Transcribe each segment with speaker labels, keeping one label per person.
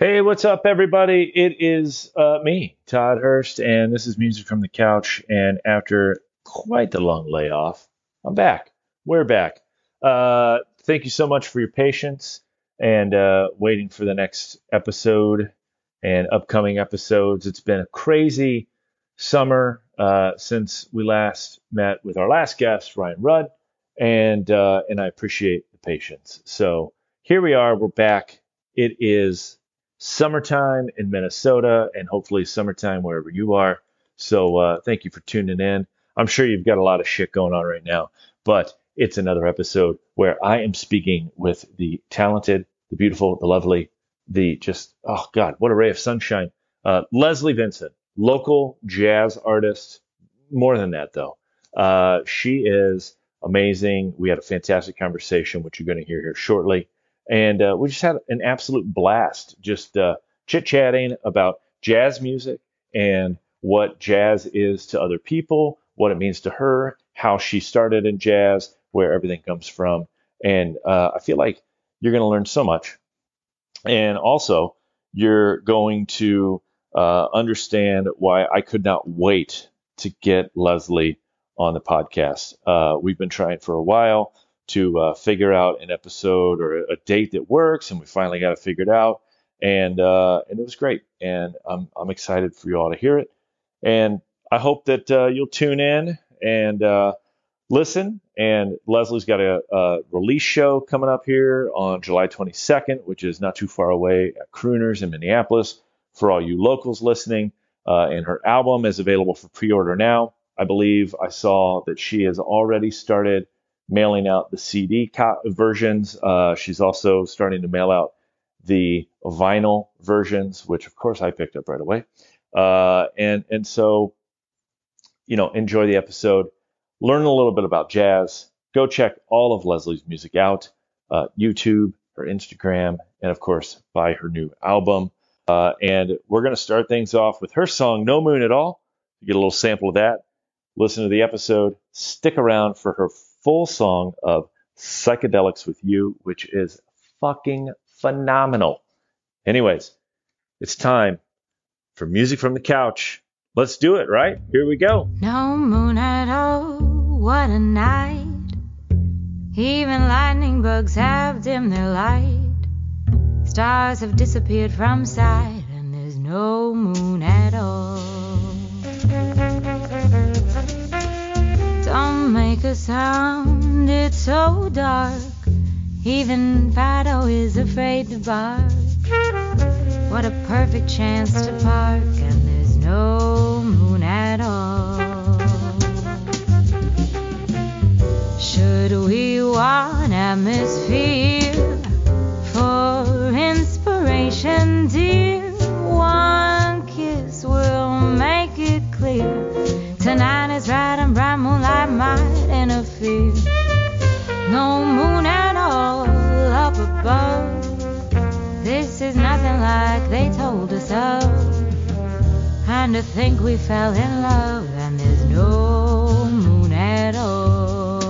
Speaker 1: Hey, what's up, everybody? It is uh, me, Todd Hurst, and this is Music from the Couch. And after quite the long layoff, I'm back. We're back. Uh, thank you so much for your patience and uh, waiting for the next episode and upcoming episodes. It's been a crazy summer uh, since we last met with our last guest, Ryan Rudd, and uh, and I appreciate the patience. So here we are. We're back. It is summertime in Minnesota and hopefully summertime wherever you are. So uh, thank you for tuning in. I'm sure you've got a lot of shit going on right now, but it's another episode where I am speaking with the talented, the beautiful, the lovely, the just, oh God, what a ray of sunshine. Uh, Leslie Vincent, local jazz artist. More than that, though. Uh, she is amazing. We had a fantastic conversation, which you're going to hear here shortly. And uh, we just had an absolute blast just uh, chit chatting about jazz music and what jazz is to other people, what it means to her, how she started in jazz, where everything comes from. And uh, I feel like you're going to learn so much. And also, you're going to uh, understand why I could not wait to get Leslie on the podcast. Uh, we've been trying for a while to uh, figure out an episode or a date that works, and we finally got it figured out. And uh, and it was great, and I'm I'm excited for you all to hear it. And I hope that uh, you'll tune in and uh, listen. And Leslie's got a, a, release show coming up here on July 22nd, which is not too far away at Crooners in Minneapolis. For all you locals listening, uh, and her album is available for pre-order now. I believe I saw that she has already started mailing out the CD co- versions. Uh, she's also starting to mail out the vinyl versions, which of course I picked up right away. Uh, and and so, you know, enjoy the episode, learn a little bit about jazz. Go check all of Leslie's music out, uh, YouTube, her Instagram, and of course buy her new album. Uh, and we're going to start things off with her song "No Moon at All." You get a little sample of that. Listen to the episode. Stick around for her full song of Psychedelics with You, which is fucking phenomenal. Anyways, it's time for music from the couch. Let's do it, right? Here we go.
Speaker 2: No moon at all, what a night. Even lightning bugs have dimmed their light. Stars have disappeared from sight, and there's no moon at all. Make a sound, it's so dark. Even Fido is afraid to bark. What a perfect chance to park, and there's no moon at all. Should we want atmosphere for inspiration, dear? Might interfere. No moon at all up above. This is nothing like they told us of. And to think we fell in love and there's no moon at all.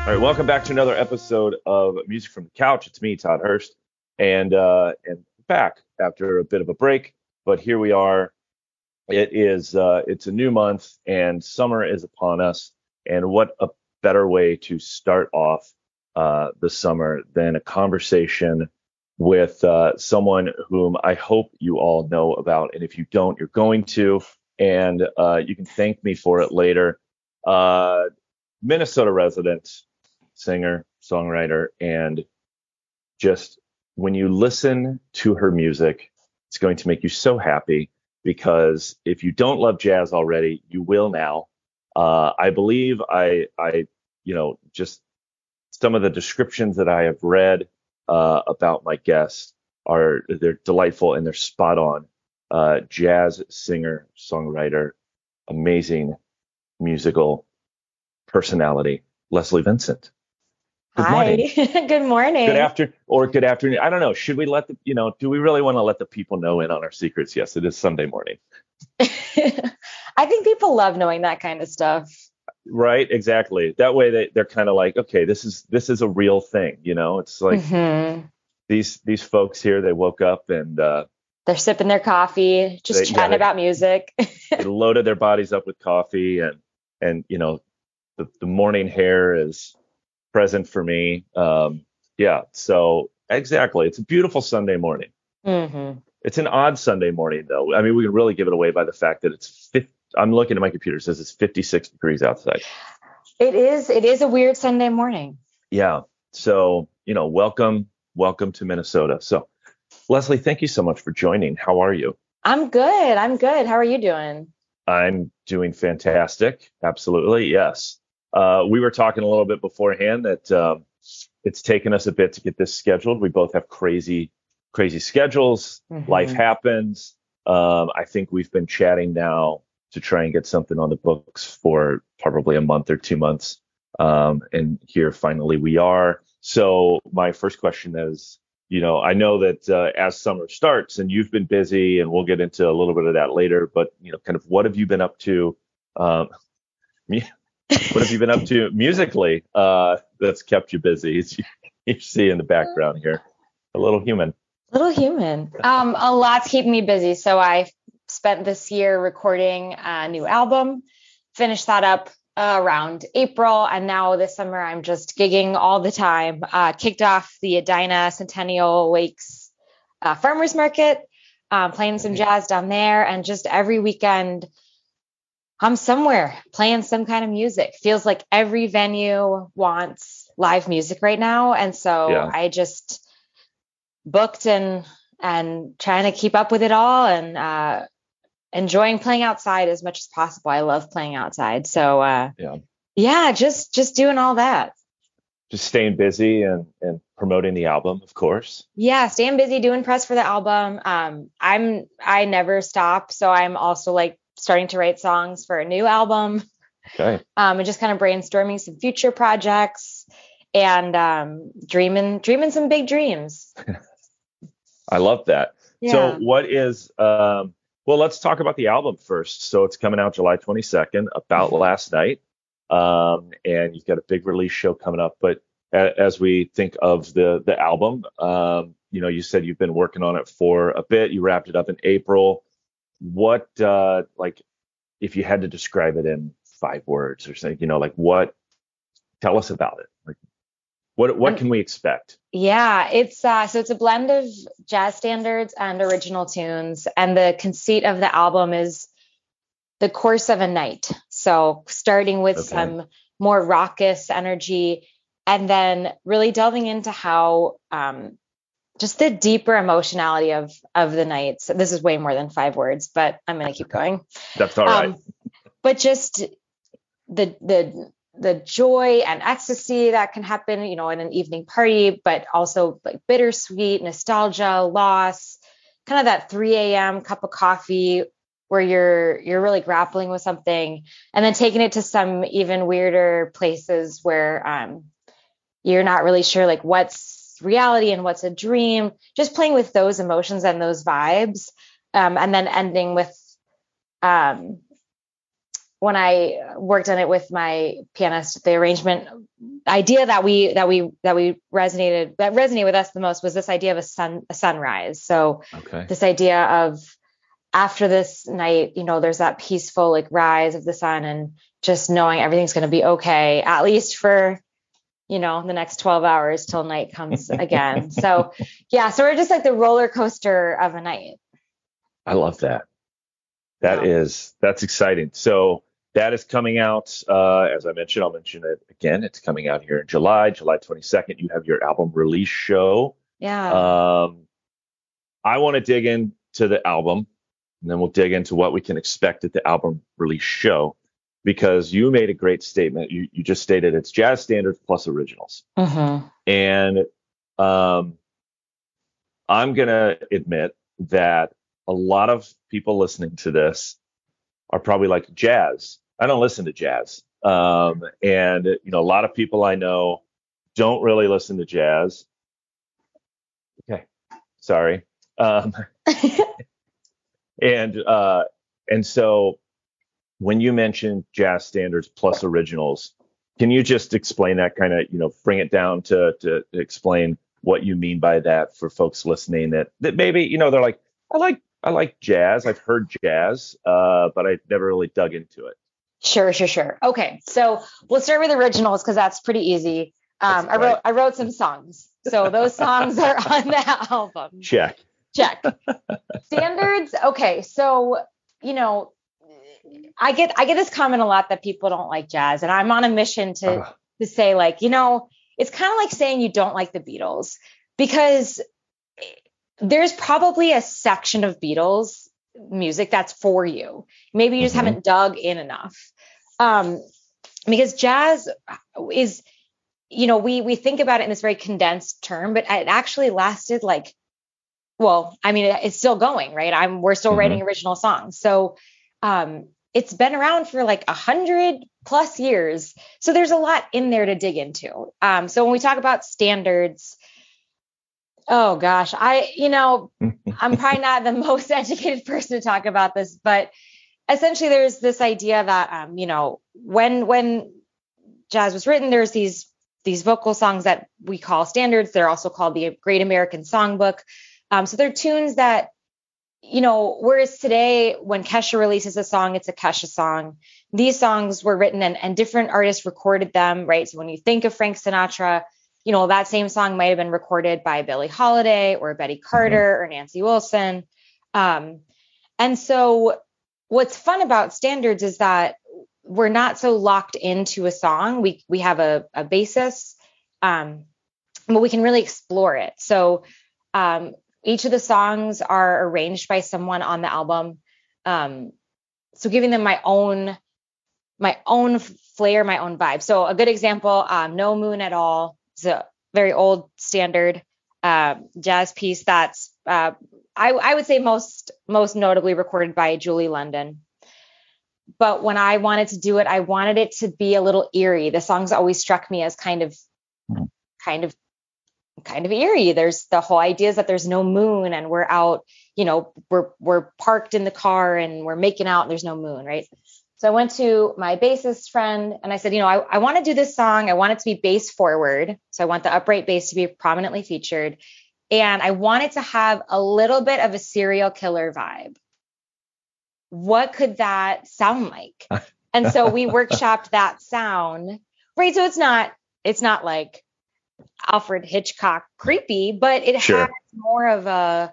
Speaker 1: All right, welcome back to another episode of Music from the Couch. It's me, Todd Hurst, and uh, and back after a bit of a break but here we are. It is uh, it's a new month and summer is upon us. And what a better way to start off uh, the summer than a conversation with uh, someone whom I hope you all know about. And if you don't, you're going to. And uh, you can thank me for it later. Uh, Minnesota resident, singer, songwriter, and just when you listen to her music, it's going to make you so happy because if you don't love jazz already, you will now. Uh, I believe I, I, you know, just some of the descriptions that I have read uh, about my guests are they're delightful and they're spot on. Uh, jazz singer, songwriter, amazing musical personality, Leslie Vincent.
Speaker 3: Good Hi. morning. good morning.
Speaker 1: Good afternoon or good afternoon. I don't know. Should we let the you know, do we really want to let the people know in on our secrets? Yes, it is Sunday morning.
Speaker 3: I think people love knowing that kind of stuff.
Speaker 1: right exactly that way they, they're kind of like okay this is this is a real thing you know it's like
Speaker 2: Mhm.
Speaker 1: these these folks here they woke up and uh,
Speaker 2: They're sipping their coffee, just
Speaker 1: They- yeah,
Speaker 2: chatting
Speaker 1: they-
Speaker 2: about music.
Speaker 1: they loaded their bodies up with coffee and and you know the, the morning hair is present for me um yeah so exactly it's a beautiful sunday morning
Speaker 2: hmm
Speaker 1: it's an odd sunday morning though i mean we can really give it away by the fact that it's 50, i'm looking at my computer it says it's 56 degrees outside
Speaker 2: It is. It is a weird Sunday morning.
Speaker 1: yeah so you know welcome welcome to minnesota so leslie thank you so much for joining how are you
Speaker 2: I'm good. I'm good. How are you doing?
Speaker 1: I'm doing fantastic. Absolutely, yes. Uh, we were talking a little bit beforehand that um, it's taken us a bit to get this scheduled. We both have crazy, crazy schedules.
Speaker 2: Mhm.
Speaker 1: Life happens. Um, I think we've been chatting now to try and get something on the books for probably a month or two months. Um, and here finally we are. So my first question is, you know, I know that uh, as summer starts and you've been busy, and we'll get into a little bit of that later. But you know, kind of what have you been up to? Um, me- what have you been up to musically uh, that's kept you busy? You, see in the background here, a little human.
Speaker 2: Little human. Um, a lot's keeping me busy. So I spent this year recording a new album, finished that up uh, around April, and now this summer I'm just gigging all the time. Uh, kicked off the Edina Centennial Lakes uh, Farmers Market, um, playing some jazz down there, and just every weekend I'm somewhere playing some kind of music. Feels like every venue wants live music right now, and so
Speaker 1: Yeah.
Speaker 2: I just booked and and trying to keep up with it all and uh enjoying playing outside as much as possible. I love playing outside. So uh
Speaker 1: Yeah.
Speaker 2: yeah, just just doing all that.
Speaker 1: Just staying busy and and promoting the album, of course.
Speaker 2: Yeah, staying busy doing press for the album. Um I'm I never stop, so I'm also like starting to write songs for a new album.
Speaker 1: Okay.
Speaker 2: Um and just kind of brainstorming some future projects and um dreaming dreaming some big dreams.
Speaker 1: I love that.
Speaker 2: Yeah.
Speaker 1: So what is um well let's talk about the album first. So it's coming out July 22nd, about
Speaker 2: Mhm.
Speaker 1: last night. Um and you've got a big release show coming up, but a, as we think of the the album, um you know, you said you've been working on it for a bit. You wrapped it up in April. What uh like if you had to describe it in five words or something, you know, like what tell us about it. Like what what
Speaker 2: Um,
Speaker 1: can we expect?
Speaker 2: Yeah, it's uh so it's a blend of jazz standards and original tunes and the conceit of the album is the course of a night. So starting with
Speaker 1: Okay.
Speaker 2: some more raucous energy and then really delving into how um just the deeper emotionality of of the nights. So this is way more than five words, but I'm going to keep going.
Speaker 1: That's all right.
Speaker 2: Um, but just the the the joy and ecstasy that can happen, you know, in an evening party, but also like bittersweet, nostalgia, loss, kind of that 3 a.m. cup of coffee where you're you're really grappling with something, and then taking it to some even weirder places where um you're not really sure like what's reality and what's a dream. Just playing with those emotions and those vibes, um, and then ending with um when I worked on it with my pianist, the arrangement idea that we that we that we resonated that resonated with us the most was this idea of a sun a sunrise. So
Speaker 1: okay.
Speaker 2: this idea of after this night, you know, there's that peaceful like rise of the sun and just knowing everything's going to be okay, at least for you know the next 12 hours till night comes again. so yeah, so we're just like the roller coaster of a night.
Speaker 1: I love that. That
Speaker 2: Yeah.
Speaker 1: is that's exciting. So that is coming out. Uh, as I mentioned, I'll mention it again. It's coming out here in July, July 22nd. You have your album release show.
Speaker 2: Yeah.
Speaker 1: Um, I want to dig into the album, and then we'll dig into what we can expect at the album release show, because you made a great statement. You you just stated it's jazz standards plus originals.
Speaker 2: Mhm.
Speaker 1: And um, I'm going to admit that a lot of people listening to this are probably like jazz. I don't listen to jazz. Um, and, you know, a lot of people I know don't really listen to jazz. Okay. Sorry. Um, and, uh, and so when you mentioned jazz standards plus originals, can you just explain that kind of, you know, bring it down to to explain what you mean by that for folks listening that that maybe, you know, they're like, I like I like jazz. I've heard jazz, uh, but I never really dug into it.
Speaker 2: Sure, sure, sure. Okay, so we'll start with originals because that's pretty easy. Um, I wrote I wrote some songs, so those songs are on the album.
Speaker 1: Check.
Speaker 2: Check. Standards. Okay, so you know, I get I get this comment a lot that people don't like jazz, and I'm on a mission to uh. to say like, you know, it's kind of like saying you don't like the Beatles because there's probably a section of Beatles music that's for you. Maybe you just mm-hmm. haven't dug in enough. Um, because jazz is, you know, we we think about it in this very condensed term, but it actually lasted like, well, I mean, it's still going, right? I'm we're still mm-hmm. writing original songs, so um, it's been around for like a hundred plus years. So there's a lot in there to dig into. Um, so when we talk about standards, Oh gosh, I you know, I'm probably not the most educated person to talk about this, but essentially there's this idea that um, you know, when when jazz was written, there's these these vocal songs that we call standards. They're also called the Great American Songbook. Um, so they're tunes that, you know, whereas today when Kesha releases a song, it's a Kesha song. These songs were written and, and different artists recorded them, right? So when you think of Frank Sinatra, you know, that same song might have been recorded by Billie Holiday or Betty mm-hmm. Carter mm-hmm. or Nancy Wilson. Um, and so what's fun about standards is that we're not so locked into a song. We we have a, a basis, um, but we can really explore it. So um, each of the songs are arranged by someone on the album. Um, so giving them my own my own flair, my own vibe. So a good example, um, No Moon at All it's a very old standard uh, jazz piece that's uh, I, I would say most most notably recorded by Julie London. But when I wanted to do it, I wanted it to be a little eerie. The songs always struck me as kind of kind of kind of eerie. There's the whole idea is that there's no moon and we're out, you know, we're we're parked in the car and we're making out and there's no moon, right? So I went to my bassist friend and I said, you know, I, I want to do this song. I want it to be bass forward. So I want the upright bass to be prominently featured. And I want it to have a little bit of a serial killer vibe. What could that sound like? and so we workshopped that sound. Right. So it's not, it's not like Alfred Hitchcock creepy, but it sure. has more of a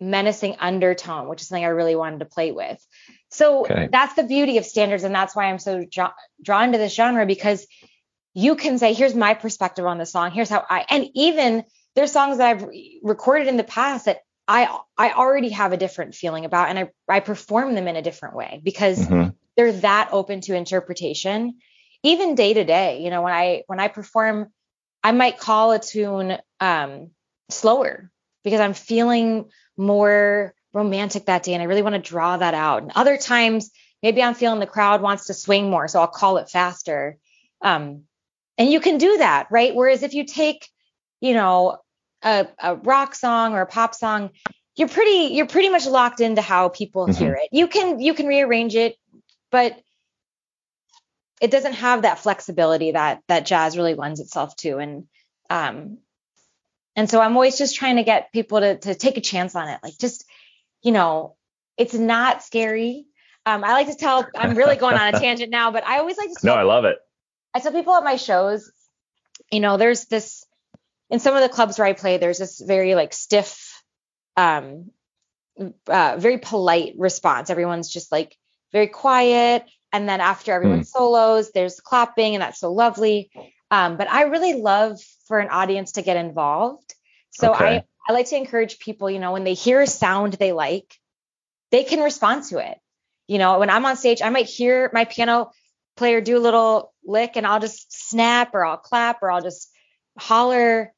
Speaker 2: menacing undertone, which is something I really wanted to play with. So okay. that's the beauty of standards. And that's why I'm so draw- drawn to this genre because you can say, here's my perspective on the song. Here's how I, and even there's songs that I've recorded in the past that I, I already have a different feeling about and I, I perform them in a different way because mm-hmm. they're that open to interpretation. Even day to day, you know, when I, when I perform, I might call a tune um, slower because I'm feeling more romantic that day and I really want to draw that out. And other times, maybe I'm feeling the crowd wants to swing more, so I'll call it faster. Um, and you can do that, right? Whereas if you take, you know, a, a rock song or a pop song, you're pretty you're pretty much locked into how people mm-hmm. hear it. You can you can rearrange it, but it doesn't have that flexibility that that jazz really lends itself to. And um, and so I'm always just trying to get people to to take a chance on it. Like just you know, it's not scary. Um, I like to tell, I'm really going on a tangent now, but I always like to
Speaker 1: tell. No, I love it.
Speaker 2: I tell people at my shows, you know, there's this, in some of the clubs where I play, there's this very like stiff, um, uh, very polite response. Everyone's just like very quiet. And then after everyone mm. solos, there's clapping, and that's so lovely. Um, but I really love for an audience to get involved. So okay. I I like to encourage people, you know, when they hear a sound they like, they can respond to it. You know, when I'm on stage, I might hear my piano player do a little lick and I'll just snap or I'll clap or I'll just holler.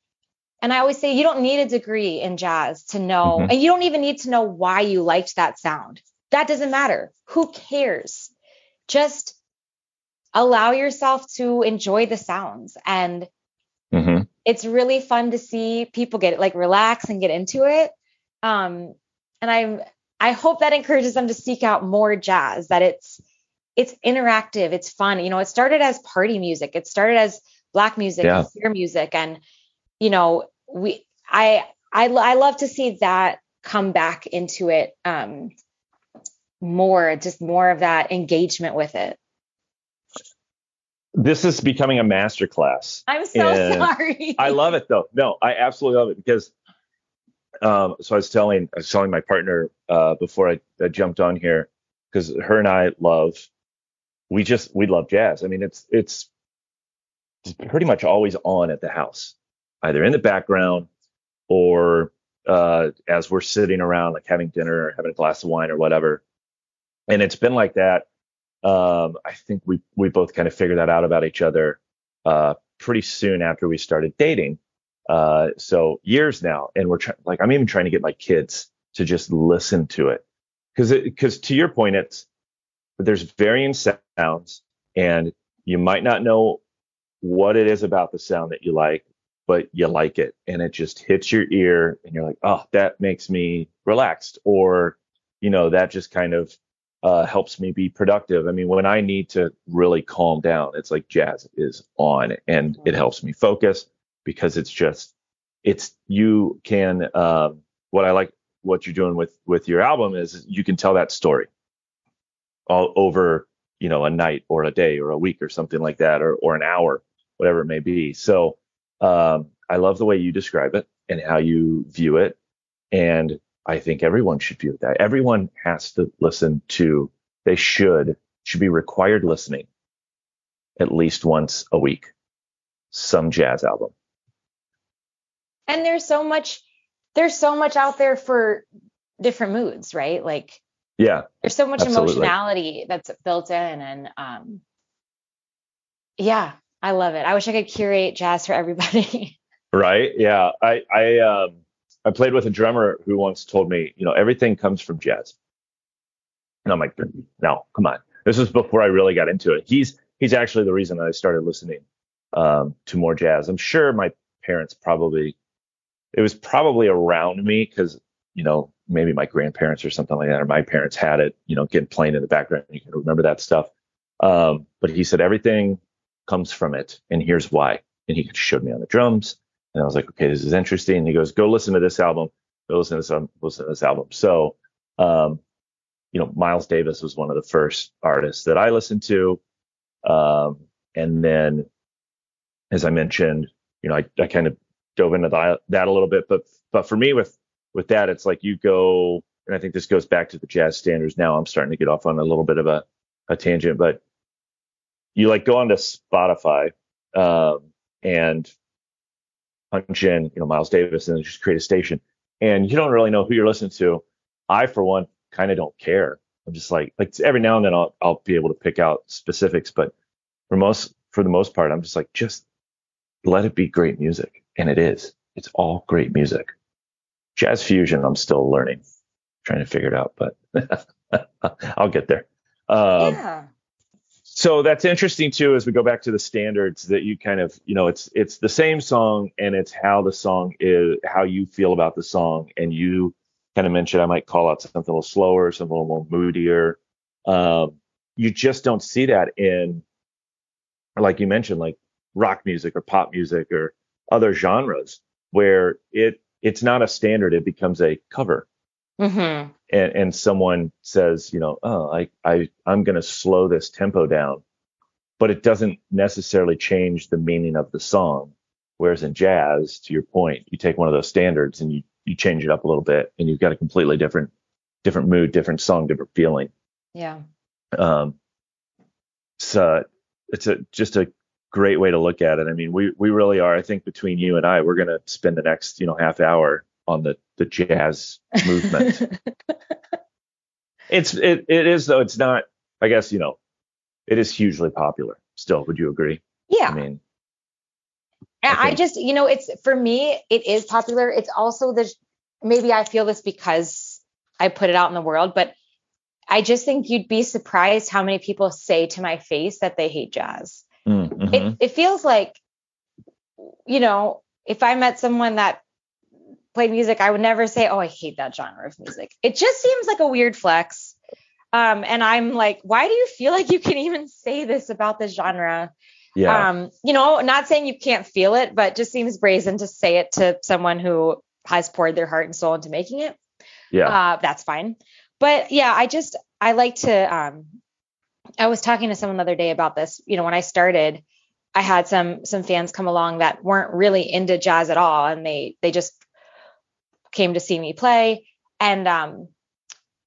Speaker 2: And I always say, you don't need a degree in jazz to know, mm-hmm. and you don't even need to know why you liked that sound. That doesn't matter. Who cares? Just allow yourself to enjoy the sounds and mm-hmm it's really fun to see people get like relax and get into it. Um, and I'm I hope that encourages them to seek out more jazz. That it's it's interactive, it's fun. You know, it started as party music. It started as black music,
Speaker 1: Yeah.
Speaker 2: queer music and you know, we I I I love to see that come back into it um more, just more of that engagement with it.
Speaker 1: This is becoming a master class.
Speaker 2: I'm so sorry.
Speaker 1: I love it though. No, I absolutely love it because um so I was telling I was telling my partner uh before I, I jumped on here because her and I love we just we love jazz. I mean it's it's it's pretty much always on at the house, either in the background or uh as we're sitting around like having dinner or having a glass of wine or whatever. And it's been like that. Um I think we we both kind of figured that out about each other uh pretty soon after we started dating. Uh, so years now, and we're trying, like, I'm even trying to get my kids to just listen to it. Cause it, cause to your point, it's, there's varying sounds and you might not know what it is about the sound that you like, but you like it and it just hits your ear and you're like, oh, that makes me relaxed. Or, you know, that just kind of, uh, helps me be productive. I mean, when I need to really calm down, it's like jazz is on and it helps me focus because it's just, it's, you can, um, what I like, what you're doing with, with your album is you can tell that story all over, you know, a night or a day or a week or something like that, or, or an hour, whatever it may be. So, um, I love the way you describe it and how you view it. And I think everyone should view that. Everyone has to listen to, they should, should be required listening at least once a week, some jazz album.
Speaker 2: and there's so much there's so much out there for different moods, right? Like
Speaker 1: Yeah.
Speaker 2: there's so much
Speaker 1: Absolutely.
Speaker 2: emotionality that's built in and um yeah, I love it. I wish I could curate jazz for everybody.
Speaker 1: Right. Yeah. I, I, um, I played with a drummer who once told me, you know, everything comes from jazz. And I'm like, no, come on. This was before I really got into it. He's, he's actually the reason that I started listening, um, to more jazz. I'm sure my parents probably, it was probably around me because, you know, maybe my grandparents or something like that, or my parents had it, you know, getting playing in the background. You can remember that stuff. Um, but he said everything comes from it. And here's why. And he showed me on the drums. And I was like, okay, this is interesting. And he goes, go listen to this album. Go listen to this, um, listen to this album. So, um, you know, Miles Davis was one of the first artists that I listened to. Um, and then, as I mentioned, you know, I, I kind of dove into that, that a little bit, but, but for me with, with that, it's like you go, and I think this goes back to the jazz standards. Now I'm starting to get off on a little bit of a, a tangent, but you like go onto Spotify, um, and punch in, you know, Miles Davis and just create a station. And you don't really know who you're listening to. I, for one, kind of don't care. I'm just like, like every now and then I'll, I'll be able to pick out specifics, but for most, for the most part, I'm just like, just let it be great music. And it is. It's all great music. Jazz fusion, I'm still learning, trying to figure it out, but I'll get there. Um,
Speaker 2: yeah.
Speaker 1: So that's interesting too as we go back to the standards that you kind of you know it's it's the same song and it's how the song is how you feel about the song. And you kind of mentioned i might call out something a little slower something a little more moodier. Um you just don't see that in like you mentioned like rock music or pop music or other genres where it it's not a standard. It becomes a cover.
Speaker 2: Mm-hmm.
Speaker 1: And and someone says, you know, oh, I I I'm going to slow this tempo down, but it doesn't necessarily change the meaning of the song. Whereas in jazz, to your point, you take one of those standards and you you change it up a little bit, and you've got a completely different different mood, different song, different feeling.
Speaker 2: Yeah.
Speaker 1: Um, so it's a just a great way to look at it. I mean, we we really are. I think between you and I, we're going to spend the next you know half hour on the the jazz movement. It's it it is though. It's not. I guess you know, it is hugely popular. Still, would you agree?
Speaker 2: yeah.
Speaker 1: I mean, I
Speaker 2: I just, you know, it's for me, it is popular. It's also the maybe I feel this because I put it out in the world, but I just think you'd be surprised how many people say to my face that they hate jazz.
Speaker 1: mm, mhm.
Speaker 2: It it feels like, you know, if I met someone that played music, I would never say, "Oh, I hate that genre of music." It just seems like a weird flex. Um, and I'm like, why do you feel like you can even say this about the genre?
Speaker 1: Yeah.
Speaker 2: Um, you know, not saying you can't feel it, but just seems brazen to say it to someone who has poured their heart and soul into making it.
Speaker 1: yeah.
Speaker 2: Uh, that's fine. But yeah, I just I like to um I was talking to someone the other day about this. You know, when I started, I had some some fans come along that weren't really into jazz at all and they they just came to see me play and um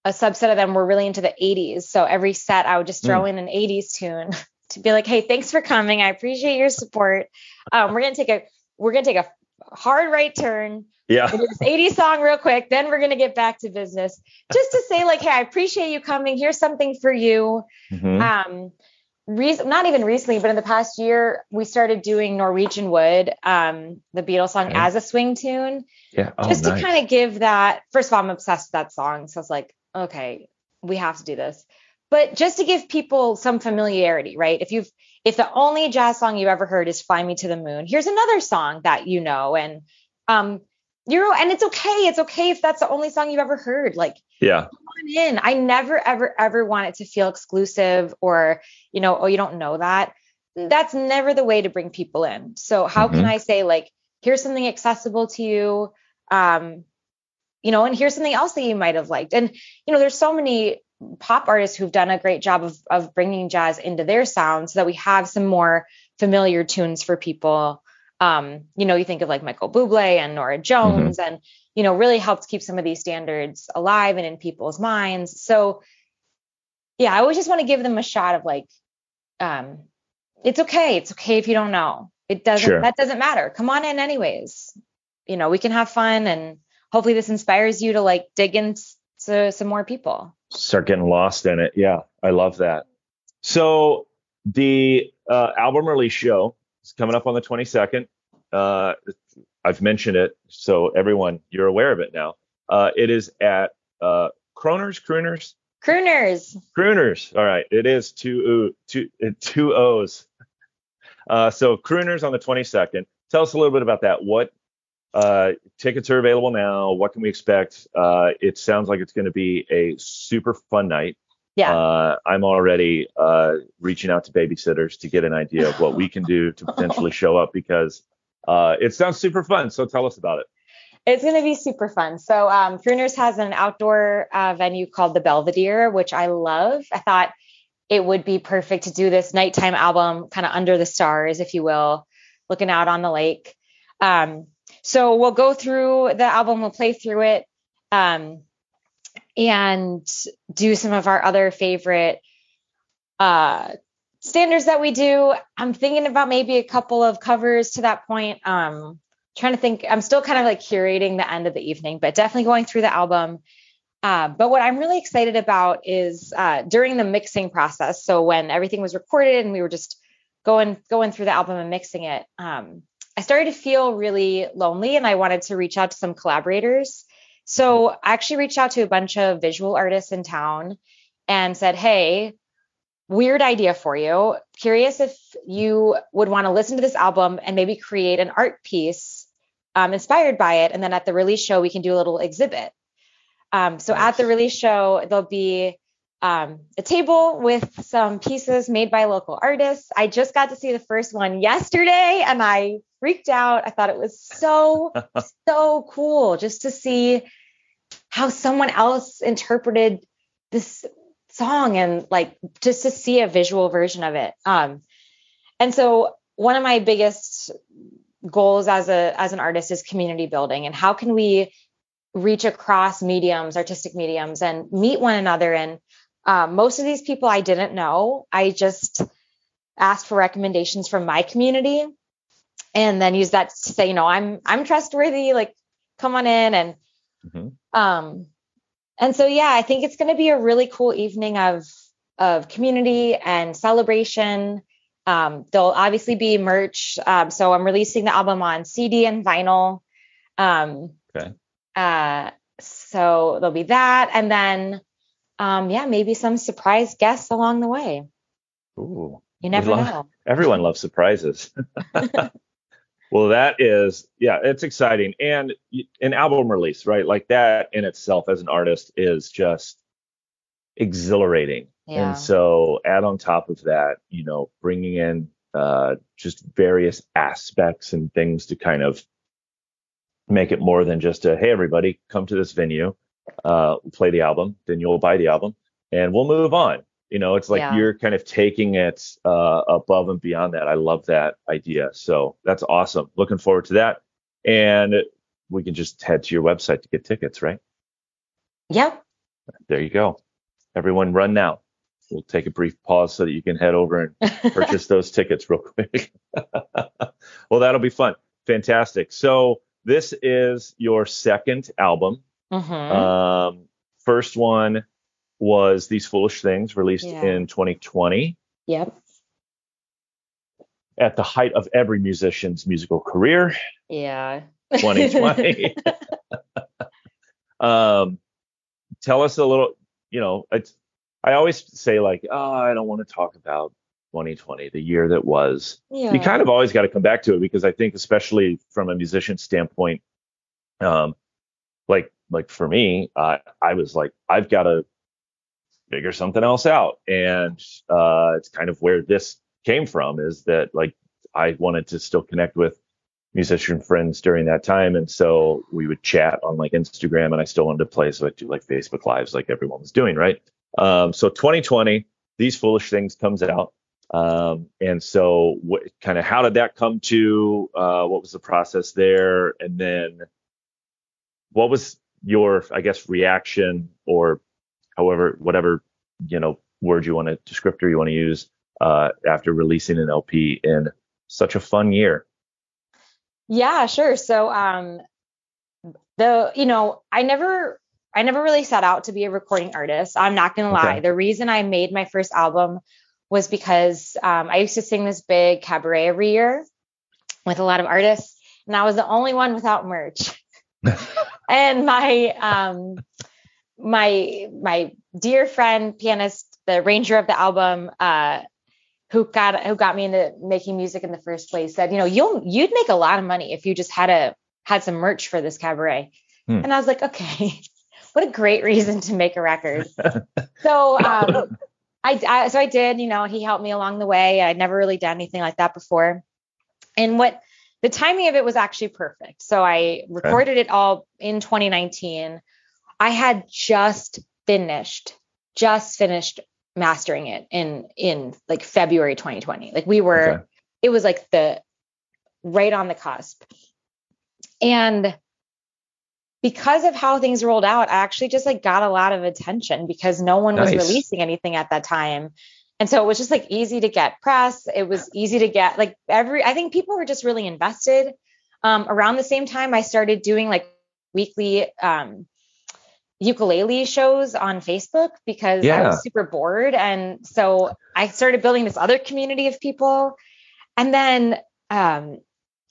Speaker 2: a subset of them were really into the 80s. So every set I would just throw in an 80s tune to be like, "Hey, thanks for coming. I appreciate your support. Um, we're going to take a we're to take a hard right turn
Speaker 1: yeah.
Speaker 2: this 80 song real quick, then we're gonna get back to business. Just to say, like, hey, I appreciate you coming. Here's something for you.
Speaker 1: Mhm.
Speaker 2: Um, re- not even recently, but in the past year, we started doing Norwegian Wood, um, the Beatles song
Speaker 1: Okay.
Speaker 2: as a swing tune,
Speaker 1: yeah. Oh,
Speaker 2: just
Speaker 1: nice.
Speaker 2: to kind of give that. First of all, I'm obsessed with that song, so I was like, okay, we have to do this. But just to give people some familiarity, right? If you've if the only jazz song you've ever heard is "Fly Me to the Moon," here's another song that you know, and um, you're and it's okay. It's okay if that's the only song you've ever heard. Like
Speaker 1: yeah.
Speaker 2: come in. I never, ever, ever want it to feel exclusive or, you know, oh, you don't know that. That's never the way to bring people in. So how can
Speaker 1: Mhm.
Speaker 2: I say like, here's something accessible to you, um, you know, and here's something else that you might have liked. And you know, there's so many pop artists who've done a great job of of bringing jazz into their sound so that we have some more familiar tunes for people. Um, you know, you think of like Michael Bublé and Norah Jones and you know, really helped keep some of these standards alive and in people's minds. So yeah, I always just want to give them a shot of like, um, it's okay. It's okay if you don't know. It doesn't
Speaker 1: Sure.
Speaker 2: that doesn't matter. Come on in anyways. You know, we can have fun and hopefully this inspires you to like dig into some more people.
Speaker 1: Start getting lost in it. Yeah. I love that. So the uh, album release show is coming up on the 22nd. Uh, I've mentioned it, so everyone you're aware of it now. Uh, it is at uh, Kroners, Crooners,
Speaker 2: Crooners.
Speaker 1: Crooners. All right, it is two two uh, two O's. Uh, so Crooners on the 22nd. Tell us a little bit about that. What uh, tickets are available now? What can we expect? Uh, it sounds like it's going to be a super fun night.
Speaker 2: Yeah.
Speaker 1: Uh, I'm already uh, reaching out to babysitters to get an idea of what we can do to potentially show up because uh, it sounds super fun. So tell us about it.
Speaker 2: It's going to be super fun. So, um, Crooners has an outdoor uh, venue called the Belvedere, which I love. I thought it would be perfect to do this nighttime album, kind of under the stars, if you will, looking out on the lake. Um, so we'll go through the album, we'll play through it, um, and do some of our other favorite uh, standards that we do. I'm thinking about maybe a couple of covers to that point. Um, trying to think, I'm still kind of like curating the end of the evening, but definitely going through the album. Uh, but what I'm really excited about is uh, during the mixing process. So when everything was recorded and we were just going going through the album and mixing it, um, I started to feel really lonely, and I wanted to reach out to some collaborators. So I actually reached out to a bunch of visual artists in town and said, "Hey, weird idea for you. Curious if you would want to listen to this album and maybe create an art piece um, inspired by it, and then at the release show we can do a little exhibit." Um, so at the release show, there'll be um, a table with some pieces made by local artists. I just got to see the first one yesterday and I freaked out. I thought it was so, so cool just to see how someone else interpreted this song and like just to see a visual version of it. Um, and so one of my biggest goals as a as an artist is community building and how can we reach across mediums, artistic mediums, and meet one another. And um, most of these people I didn't know. I just asked for recommendations from my community, and then use that to say, you know, I'm I'm trustworthy. Like, come on in, and
Speaker 1: Mhm.
Speaker 2: um, and so yeah, I think it's going to be a really cool evening of of community and celebration. Um, there'll obviously be merch. Um, so I'm releasing the album on CD and vinyl. Um,
Speaker 1: Okay.
Speaker 2: uh, so there'll be that, and then, um, yeah, maybe some surprise guests along the way.
Speaker 1: Ooh.
Speaker 2: You never know.
Speaker 1: Everyone loves surprises. well, that is, yeah, it's exciting. And an album release, right? Like that in itself as an artist is just exhilarating.
Speaker 2: Yeah.
Speaker 1: And so add on top of that, you know, bringing in uh, just various aspects and things to kind of make it more than just a hey everybody come to this venue uh, play the album then you'll buy the album and we'll move on you know it's like
Speaker 2: Yeah.
Speaker 1: you're kind of taking it uh, above and beyond that i love that idea so that's awesome looking forward to that and we can just head to your website to get tickets right
Speaker 2: Yep.
Speaker 1: there you go everyone run now we'll take a brief pause so that you can head over and purchase those tickets real quick. well, that'll be fun. Fantastic. So this is your second album.
Speaker 2: hmm
Speaker 1: Um, first one was These Foolish Things, released
Speaker 2: Yeah.
Speaker 1: in 2020
Speaker 2: yep.
Speaker 1: at the height of every musician's musical career,
Speaker 2: Yeah.
Speaker 1: 2020. um, tell us a little, you know, it's, I always say like, oh, I don't want to talk about 2020, the year that was.
Speaker 2: yeah.
Speaker 1: you kind of always got to come back to it because I think, especially from a musician standpoint, um, like like for me, uh, I was like, I've got to figure something else out, and uh, it's kind of where this came from. Is that like I wanted to still connect with musician friends during that time, and so we would chat on like Instagram, and I still wanted to play, so I do like Facebook lives, like everyone was doing, right? Um, so 2020, these foolish things comes out. Um, and so, what kind of how did that come to? Uh, what was the process there? And then, what was your, I guess, reaction or however, whatever, you know, word you want to, descriptor you want to use uh, after releasing an LP in such a fun year?
Speaker 2: Yeah, sure. So um the you know, I never I never really set out to be a recording artist. I'm not gonna lie. The reason I made my first album was because um, I used to sing this big cabaret every year with a lot of artists, and I was the only one without merch. and my um my my dear friend pianist, the arranger of the album, uh, who got who got me into making music in the first place said, you know, you'll you'd make a lot of money if you just had a had some merch for this cabaret.
Speaker 1: Hmm.
Speaker 2: And I was like, okay, what a great reason to make a record. so um I, I so I did, you know, he helped me along the way. I'd never really done anything like that before. And what the timing of it was actually perfect. So I recorded it all in 2019. I had just finished, just finished mastering it in in like February 2020. Like we were,
Speaker 1: Okay.
Speaker 2: it was like the right on the cusp. And because of how things rolled out, I actually just like got a lot of attention because no one was releasing anything at that time. And so it was just like easy to get press. It was easy to get like every, I think people were just really invested. Um, around the same time, I started doing like weekly um, ukulele shows on Facebook because I was super bored. And so I started building this other community of people. And then um,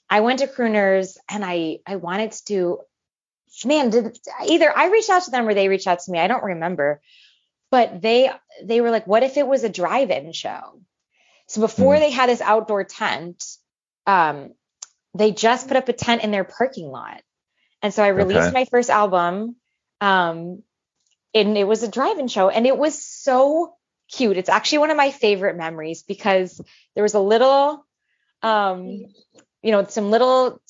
Speaker 2: I went to Crooners and I I wanted to do man, did either I reached out to them or they reached out to me. I don't remember. But they they were like, what if it was a drive-in show? So before
Speaker 1: Mhm.
Speaker 2: they had this outdoor tent, um, they just put up a tent in their parking lot. And so I released
Speaker 1: Okay.
Speaker 2: my first album. Um, and it was a drive-in show, and it was so cute. It's actually one of my favorite memories because there was a little um, you know, some little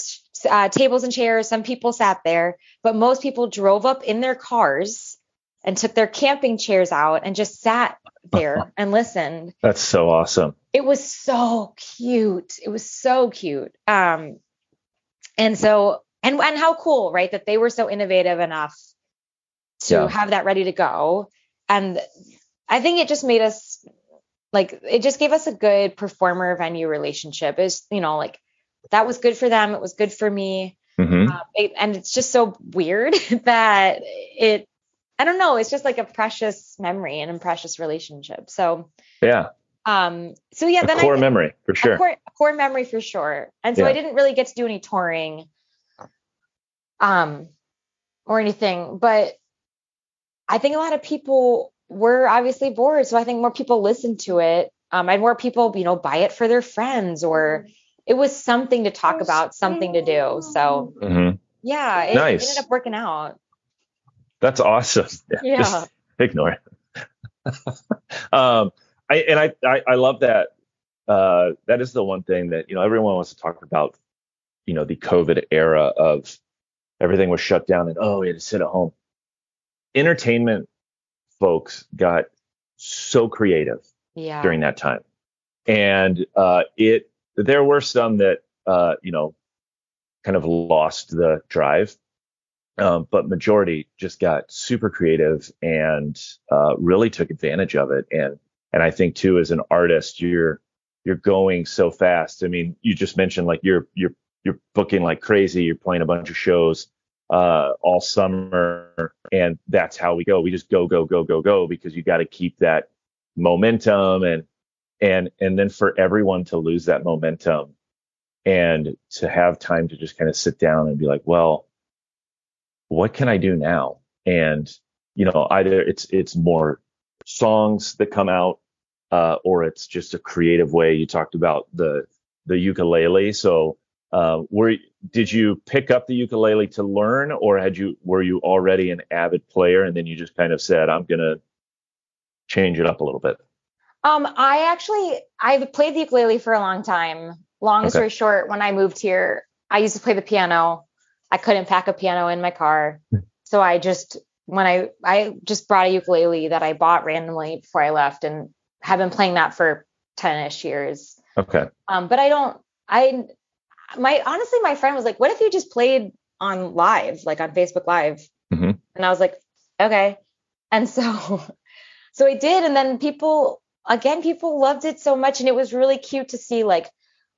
Speaker 2: uh, tables and chairs. Some people sat there, but most people drove up in their cars and took their camping chairs out and just sat there and listened.
Speaker 1: That's so awesome.
Speaker 2: It was so cute. It was so cute. Um, and so, and and how cool, right? That they were so innovative enough to
Speaker 1: Yeah.
Speaker 2: have that ready to go. And I think it just made us like it just gave us a good performer venue relationship. Is you know like that was good for them. It was good for me.
Speaker 1: hmm
Speaker 2: Um, it- and it's just so weird that it. I don't know. It's just like a precious memory and a precious relationship. So,
Speaker 1: Yeah.
Speaker 2: um, so yeah,
Speaker 1: a
Speaker 2: then
Speaker 1: core
Speaker 2: I,
Speaker 1: memory for sure.
Speaker 2: a core, a core memory for sure. And so I didn't really get to do any touring, um, or anything. But I think a lot of people were obviously bored, so I think more people listened to it, um, and more people, you know, buy it for their friends, or it was something to talk about, something to do. So
Speaker 1: hmm
Speaker 2: yeah, it,
Speaker 1: Nice.
Speaker 2: it ended up working out.
Speaker 1: That's awesome.
Speaker 2: Yeah.
Speaker 1: Just ignore it. um, I and I, I I love that. Uh, that is the one thing that you know everyone wants to talk about. You know, the COVID era of everything was shut down and oh, we had to sit at home. Entertainment folks got so creative
Speaker 2: Yeah.
Speaker 1: during that time, and uh, it there were some that uh, you know kind of lost the drive um, but majority just got super creative and uh, really took advantage of it. And and I think too, as an artist, you're you're going so fast. I mean, you just mentioned like you're you're you're booking like crazy. You're playing a bunch of shows uh, all summer, and that's how we go. We just go go go go go because you got to keep that momentum and and and then for everyone to lose that momentum and to have time to just kind of sit down and be like, well what can I do now? And you know, either it's it's more songs that come out, uh, or it's just a creative way. You talked about the the ukulele, so uh, were did you pick up the ukulele to learn, or had you were you already an avid player and then you just kind of said, I'm gonna change it up a little bit?
Speaker 2: Um, I actually I've played the ukulele for a long time. Long
Speaker 1: Okay.
Speaker 2: story short, when I moved here, I used to play the piano. I couldn't pack a piano in my car, so I just when I I just brought a ukulele that I bought randomly before I left, and have been playing that for ten-ish years.
Speaker 1: Okay.
Speaker 2: Um, but I don't. I my honestly, my friend was like, "What if you just played on live, like on Facebook Live?"
Speaker 1: Mhm.
Speaker 2: And I was like, "Okay." And so, so I did, and then people again, people loved it so much, and it was really cute to see like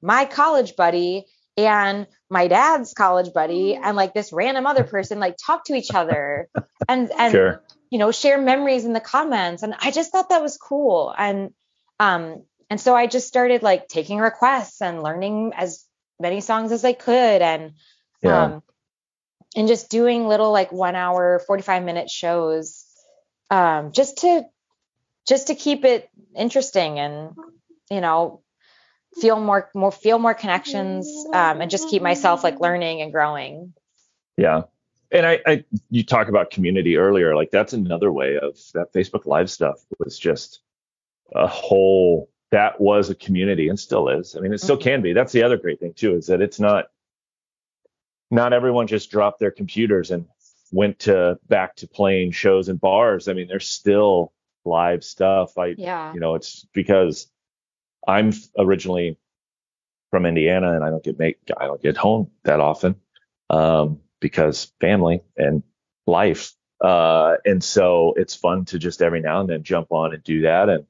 Speaker 2: my college buddy and my dad's college buddy and like this random other person like talk to each other and and
Speaker 1: Sure.
Speaker 2: you know share memories in the comments and i just thought that was cool and um and so i just started like taking requests and learning as many songs as i could and
Speaker 1: Yeah.
Speaker 2: um and just doing little like one hour 45 minute shows um just to just to keep it interesting and you know feel more more feel more connections um and just keep myself like learning and growing
Speaker 1: Yeah. And I, I, you talk about community earlier, like that's another way of that Facebook Live stuff was just a whole, that was a community and still is. I mean, it still
Speaker 2: Mhm.
Speaker 1: can be. That's the other great thing too, is that it's not, not everyone just dropped their computers and went to back to playing shows and bars. I mean, there's still live stuff. I,
Speaker 2: yeah
Speaker 1: you know, it's because I'm originally from Indiana and I don't get make I don't get home that often um, because family and life. Uh, and so it's fun to just every now and then jump on and do that and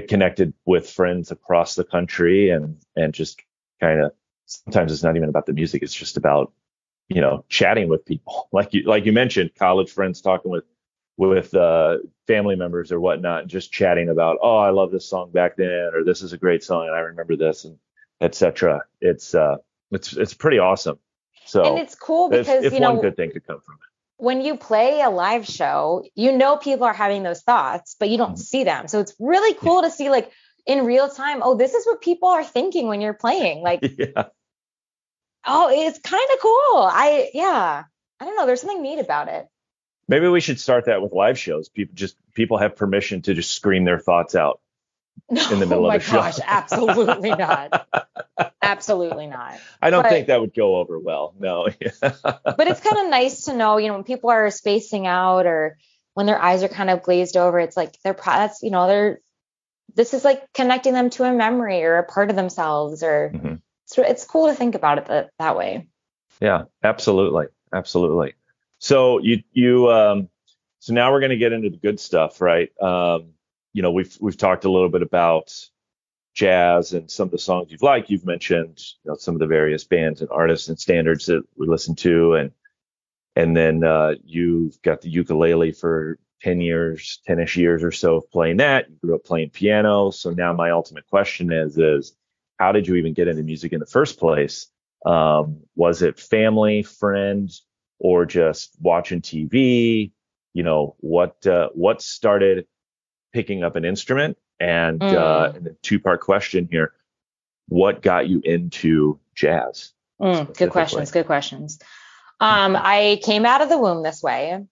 Speaker 1: get connected with friends across the country and and just kind of sometimes it's not even about the music it's just about you know chatting with people. Like you like you mentioned college friends talking with with uh, family members or whatnot and just chatting about oh i love this song back then or this is a great song and i remember this and etc it's uh it's it's pretty awesome. So
Speaker 2: and it's cool
Speaker 1: if,
Speaker 2: because
Speaker 1: if
Speaker 2: you
Speaker 1: one
Speaker 2: know
Speaker 1: good thing could come from it
Speaker 2: when you play a live show you know people are having those thoughts but you don't
Speaker 1: Mhm.
Speaker 2: see them. So it's really cool to see like in real time oh this is what people are thinking when you're playing like
Speaker 1: yeah.
Speaker 2: Oh it's kind of cool. I yeah. I don't know. There's something neat about it.
Speaker 1: Maybe we should start that with live shows. People just people have permission to just scream their thoughts out
Speaker 2: no,
Speaker 1: In the middle
Speaker 2: oh
Speaker 1: of a show.
Speaker 2: Oh my gosh absolutely not absolutely not
Speaker 1: i don't
Speaker 2: But-
Speaker 1: think that would go over well no
Speaker 2: but it's kind of nice to know, you know, when people are spacing out or when their eyes are kind of glazed over, it's like they're that's you know they're this is like connecting them to a memory or a part of themselves or
Speaker 1: Mhm.
Speaker 2: it's, it's cool to think about it that, that way.
Speaker 1: Yeah, absolutely, absolutely. So you you um so now we're going to get into the good stuff, right? Um, you know, we've we've talked a little bit about jazz and some of the songs you've liked. You've mentioned you know some of the various bands and artists and standards that we listen to, and and then uh, you've got the ukulele for 10 years, 10ish years or so of playing that. You grew up playing piano. So now my ultimate question is, is how did you even get into music in the first place? Um, was it family, friend, or just watching TV? You know, what, uh, what started picking up an instrument? And, uh,
Speaker 2: Mm.
Speaker 1: and the two part question here, what got you into jazz?
Speaker 2: Mm, good questions. Good questions. Um, I came out of the womb this way.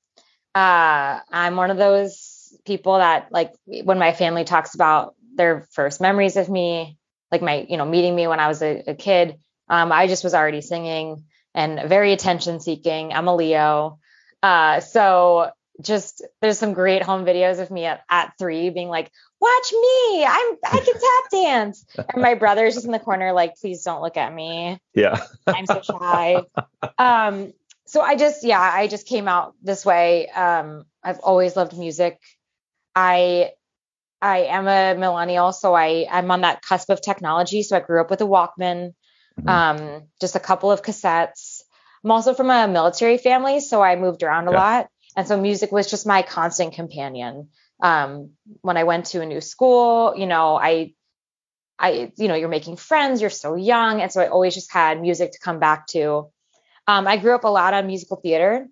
Speaker 2: Uh, I'm one of those people that like when my family talks about their first memories of me, like my, you know, meeting me when I was a, a kid, um, I just was already singing and very attention seeking. I'm a Leo. Uh, so just there's some great home videos of me at, at three being like, watch me, I'm I can tap dance. And my brother's just in the corner, like, please don't look at me.
Speaker 1: Yeah.
Speaker 2: I'm so shy. Um, so I just, yeah, I just came out this way. Um, I've always loved music. I I am a millennial, so I I'm on that cusp of technology. So I grew up with a Walkman,
Speaker 1: Mhm.
Speaker 2: um, just a couple of cassettes. I'm also from a military family, so I moved around a
Speaker 1: Yeah.
Speaker 2: lot, and so music was just my constant companion. Um, when I went to a new school, you know, I I you know you're making friends, you're so young, and so I always just had music to come back to. Um, I grew up a lot on musical theater.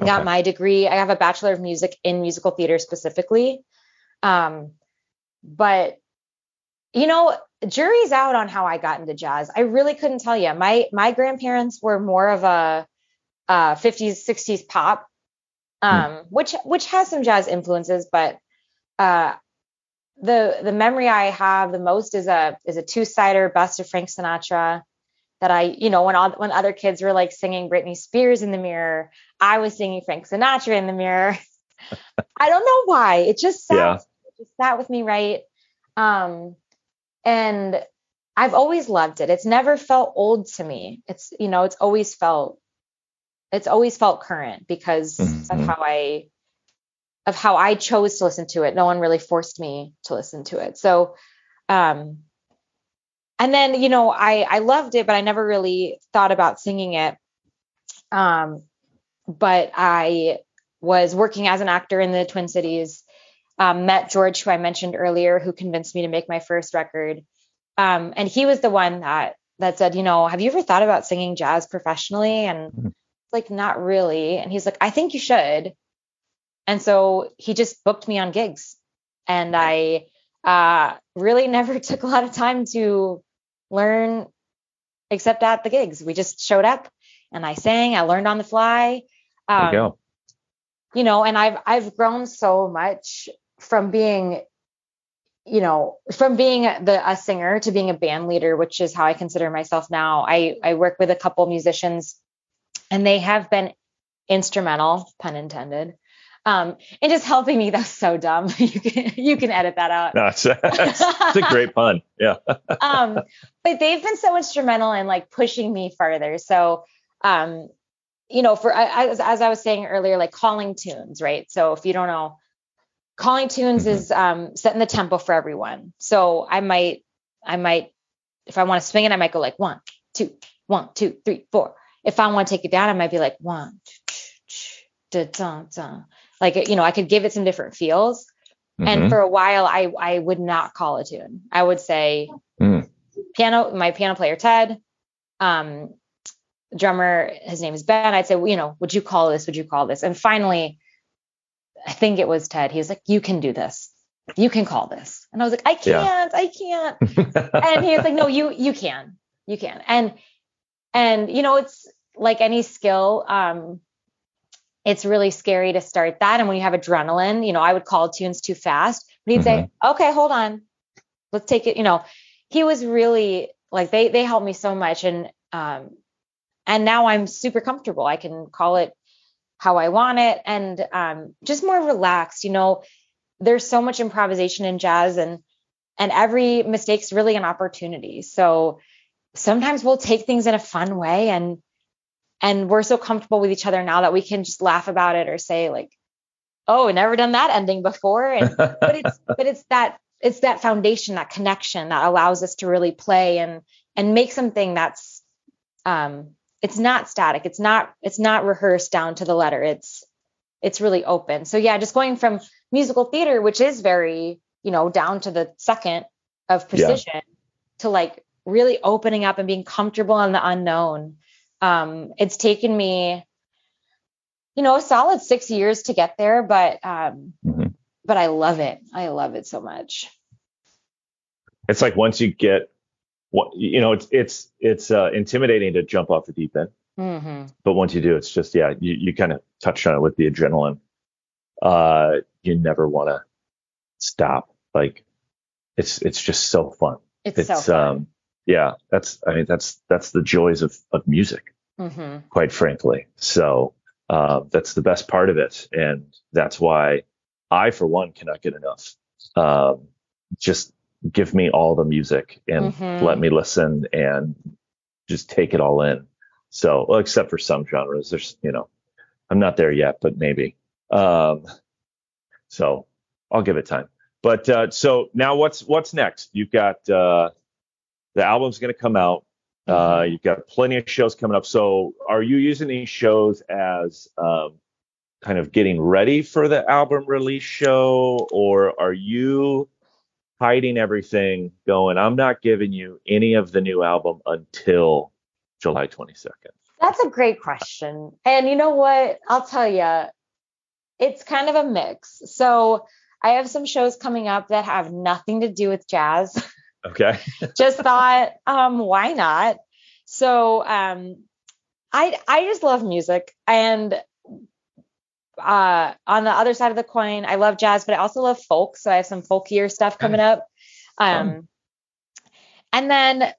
Speaker 2: I Got my degree. I have a bachelor of music in musical theater specifically. Um, but you know, jury's out on how I got into jazz. I really couldn't tell you. My my grandparents were more of a uh, 50s 60s pop, um, which which has some jazz influences, but uh, the the memory I have the most is a is a two sider best of Frank Sinatra that I you know when all when other kids were like singing Britney Spears in the mirror, I was singing Frank Sinatra in the mirror. I don't know why it just sat,
Speaker 1: Yeah.
Speaker 2: it just sat with me right. Um, and I've always loved it. It's never felt old to me. It's you know it's always felt it's always felt current because of
Speaker 1: Mhm.
Speaker 2: how I of how I chose to listen to it. No one really forced me to listen to it. So um and then you know I I loved it but I never really thought about singing it. Um but I was working as an actor in the Twin Cities. Um, met George, who I mentioned earlier, who convinced me to make my first record. Um, and he was the one that that said, you know, have you ever thought about singing jazz professionally? And
Speaker 1: Mhm.
Speaker 2: Like, not really. And he's like, I think you should. And so he just booked me on gigs, and I uh, really never took a lot of time to learn, except at the gigs. We just showed up, and I sang. I learned on the fly.
Speaker 1: There
Speaker 2: Um,
Speaker 1: you go.
Speaker 2: you know and i've i've grown so much from being you know from being the a singer to being a band leader which is how i consider myself now i i work with a couple musicians and they have been instrumental pun intended um in just helping me that's so dumb you can you can edit that out
Speaker 1: No, it's, it's, it's a great pun. Yeah.
Speaker 2: um, but they've been so instrumental in like pushing me further. So, um, you know, for as, as I was saying earlier, like calling tunes, right? So if you don't know, calling tunes
Speaker 1: Mhm.
Speaker 2: is um, setting the tempo for everyone. So I might, I might, if I want to swing it, I might go like one, two, one, two, three, four. If I want to take it down, I might be like one, da, da, da. like you know, I could give it some different feels. And
Speaker 1: Mhm.
Speaker 2: for a while, I I would not call a tune. I would say
Speaker 1: Mm.
Speaker 2: piano. My piano player Ted, um, drummer. His name is Ben. I'd say, well, you know, would you call this? Would you call this? And finally, I think it was Ted. He was like, you can do this. You can call this. And I was like, I can't. I can't. and he was like, no, you you can. You can. And and you know, it's like any skill. Um, it's really scary to start that. And when you have adrenaline, you know, I would call tunes too fast. But he'd say, okay, hold on. Let's take it. You know, he was really like they they helped me so much. And um and now I'm super comfortable. I can call it how I want it and um just more relaxed. You know, there's so much improvisation in jazz and and every mistake's really an opportunity. So sometimes we'll take things in a fun way and and we're so comfortable with each other now that we can just laugh about it or say like oh never done that ending before. And but it's but it's that it's that foundation that connection that allows us to really play and and make something that's um it's not static. It's not it's not rehearsed down to the letter. It's it's really open. So yeah just going from musical theater which is very you know down to the second of precision to like really opening up and being comfortable in the unknown um it's taken me you know a solid six years to get there but um
Speaker 1: Mhm.
Speaker 2: but i love it i love it so much
Speaker 1: it's like once you get what you know, it's it's it's uh, intimidating to jump off the deep end,
Speaker 2: hmm
Speaker 1: but once you do, it's just yeah, you, you kind of touched on it with the adrenaline. Uh, you never want to stop. Like it's it's just so fun.
Speaker 2: It's, so fun.
Speaker 1: um yeah, that's I mean that's that's the joys of of music,
Speaker 2: hmm
Speaker 1: quite frankly. So uh, that's the best part of it, and that's why I, for one, cannot get enough. Um, just give me all the music and
Speaker 2: Mhm.
Speaker 1: let me listen and just take it all in. So, well, except for some genres, there's you know, I'm not there yet, but maybe. Um, so I'll give it time. But uh, so now what's what's next? You've got uh, the album's going to come out. Uh, you've got plenty of shows coming up. So are you using these shows as um, kind of getting ready for the album release show, or are you hiding everything? Going, I'm not giving you any of the new album until July 22nd.
Speaker 2: That's a great question. And you know what? I'll tell you, it's kind of a mix. So I have some shows coming up that have nothing to do with jazz.
Speaker 1: Okay.
Speaker 2: just thought, um, why not? So um, I I just love music, and uh, on the other side of the coin, I love jazz, but I also love folk. So I have some folkier stuff coming up. Um, and then,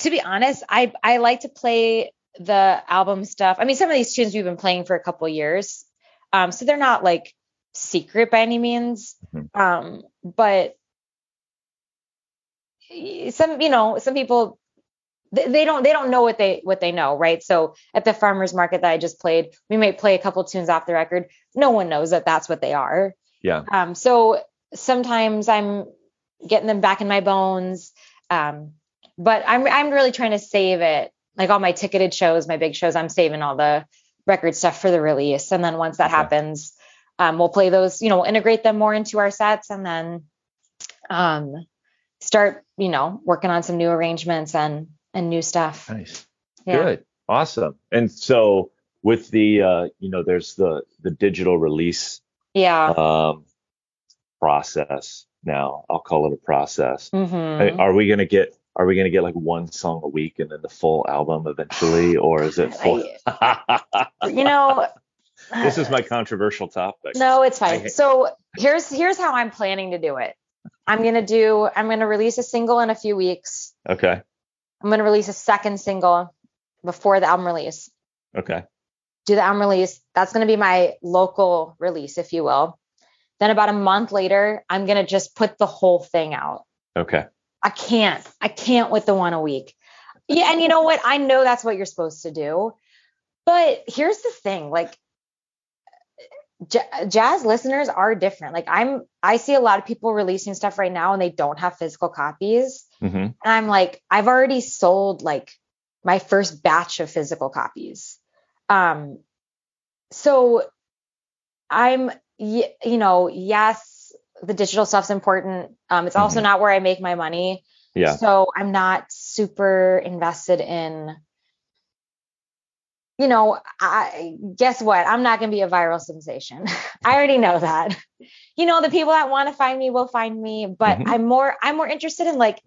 Speaker 2: to be honest, I I like to play the album stuff. I mean, some of these tunes we've been playing for a couple years, um, so they're not like secret by any means.
Speaker 1: Mhm.
Speaker 2: Um, but some you know some people they, don't they don't know what they what they know right? So at the farmers market that i just played we might play a couple tunes off the record. No one knows that that's what they are.
Speaker 1: Yeah.
Speaker 2: um so sometimes i'm getting them back in my bones um but i'm i'm really trying to save it. Like all my ticketed shows my big shows i'm saving all the record stuff for the release. And then once that happens um we'll play those you know we'll integrate them more into our sets. And then um start you know working on some new arrangements and and new stuff
Speaker 1: Nice.
Speaker 2: yeah
Speaker 1: Good. Awesome. And so with the uh, you know, there's the the digital release
Speaker 2: yeah
Speaker 1: um process now. I'll call it a process.
Speaker 2: Mhm.
Speaker 1: Hey, Are we gonna get are we gonna get like one song a week and then the full album eventually, or is it full?
Speaker 2: you know
Speaker 1: this is my controversial topic.
Speaker 2: no it's fine so here's here's how i'm planning to do it i'm gonna do i'm gonna release a single in a few weeks
Speaker 1: Okay.
Speaker 2: i'm gonna release a second single before the album release
Speaker 1: Okay.
Speaker 2: do the album release. That's going to be my local release, if you will. Then about a month later, I'm going to just put the whole thing out.
Speaker 1: Okay.
Speaker 2: I can't. I can't with the one a week. Yeah, and you know what? I know that's what you're supposed to do. But here's the thing, like j- jazz listeners are different. Like I'm I see a lot of people releasing stuff right now and they don't have physical copies.
Speaker 1: hmm
Speaker 2: And I'm like, I've already sold like my first batch of physical copies. Um, so I'm, you know, yes, the digital stuff's important. Um, it's also
Speaker 1: Mhm.
Speaker 2: not where I make my money.
Speaker 1: Yeah.
Speaker 2: So I'm not super invested in, you know, I guess what? I'm not going to be a viral sensation. I already know that. You know, the people that want to find me will find me, but
Speaker 1: Mhm.
Speaker 2: I'm more I'm more interested in like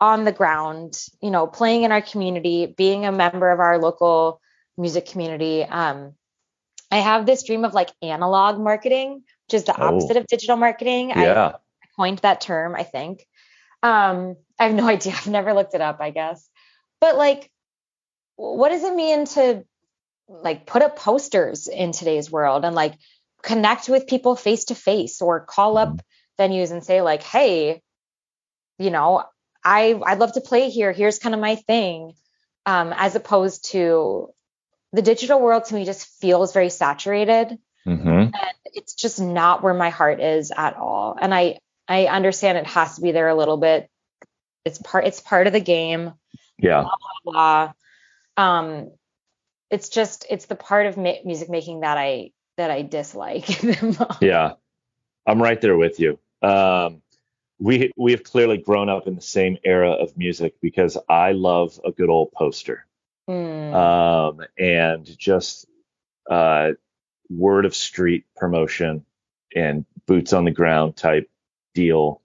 Speaker 2: on the ground, you know, playing in our community, being a member of our local music community. Um I have this dream of like analog marketing, which is the
Speaker 1: Oh.
Speaker 2: opposite of digital marketing. I
Speaker 1: Yeah.
Speaker 2: coined that term, I think. Um, I have no idea. I've never looked it up, I guess. But like, what does it mean to like put up posters in today's world and like connect with people face to face or call up venues and say like, hey, you know, I I'd love to play here. Here's kind of my thing. Um, as opposed to the digital world to me just feels very saturated
Speaker 1: mm-hmm.
Speaker 2: and it's just not where my heart is at all and i i understand it has to be there a little bit it's part it's part of the game
Speaker 1: Yeah.
Speaker 2: blah um it's just it's the part of ma- music making that i that i dislike.
Speaker 1: Yeah. I'm right there with you. Um, we we have clearly grown up in the same era of music because I love a good old poster.
Speaker 2: Mm,
Speaker 1: um, and just uh, word of street promotion and boots on the ground type deal.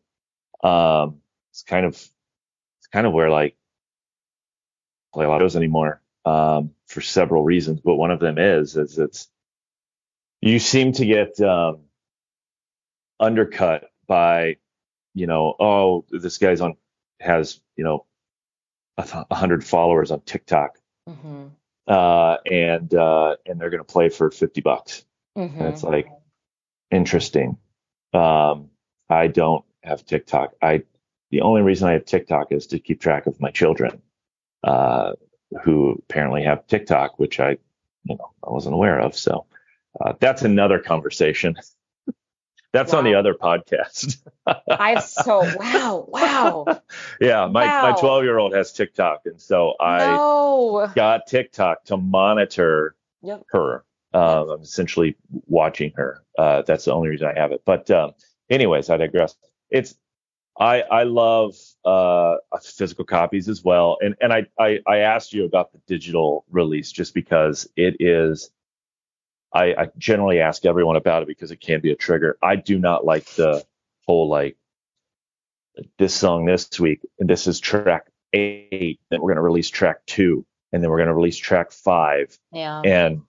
Speaker 1: Um, it's kind of it's kind of where like play a lot of those anymore um, for several reasons, but one of them is is it's you seem to get um, undercut by, you know, oh, this guy's on has you know a th- hundred followers on TikTok,
Speaker 2: Mm-hmm.
Speaker 1: uh, and uh, and they're gonna play for fifty bucks.
Speaker 2: Mm-hmm.
Speaker 1: And it's like interesting. Um, I don't have TikTok. I the only reason I have TikTok is to keep track of my children, uh, who apparently have TikTok, which I, you know, I wasn't aware of. So uh, that's another conversation. that's on the other podcast.
Speaker 2: I've so wow, wow.
Speaker 1: yeah, my my 12 year old has TikTok, and so I
Speaker 2: no.
Speaker 1: got TikTok to monitor
Speaker 2: Yep.
Speaker 1: her. Um, I'm essentially watching her. Uh, that's the only reason I have it. But um, anyways, I digress. It's I I love uh, physical copies as well, and and I, I I asked you about the digital release just because it is. I, I generally ask everyone about it because it can be a trigger. I do not like the whole like this song this week and this is track eight, then we're going to release track two, and then we're going to release track five,
Speaker 2: Yeah.
Speaker 1: and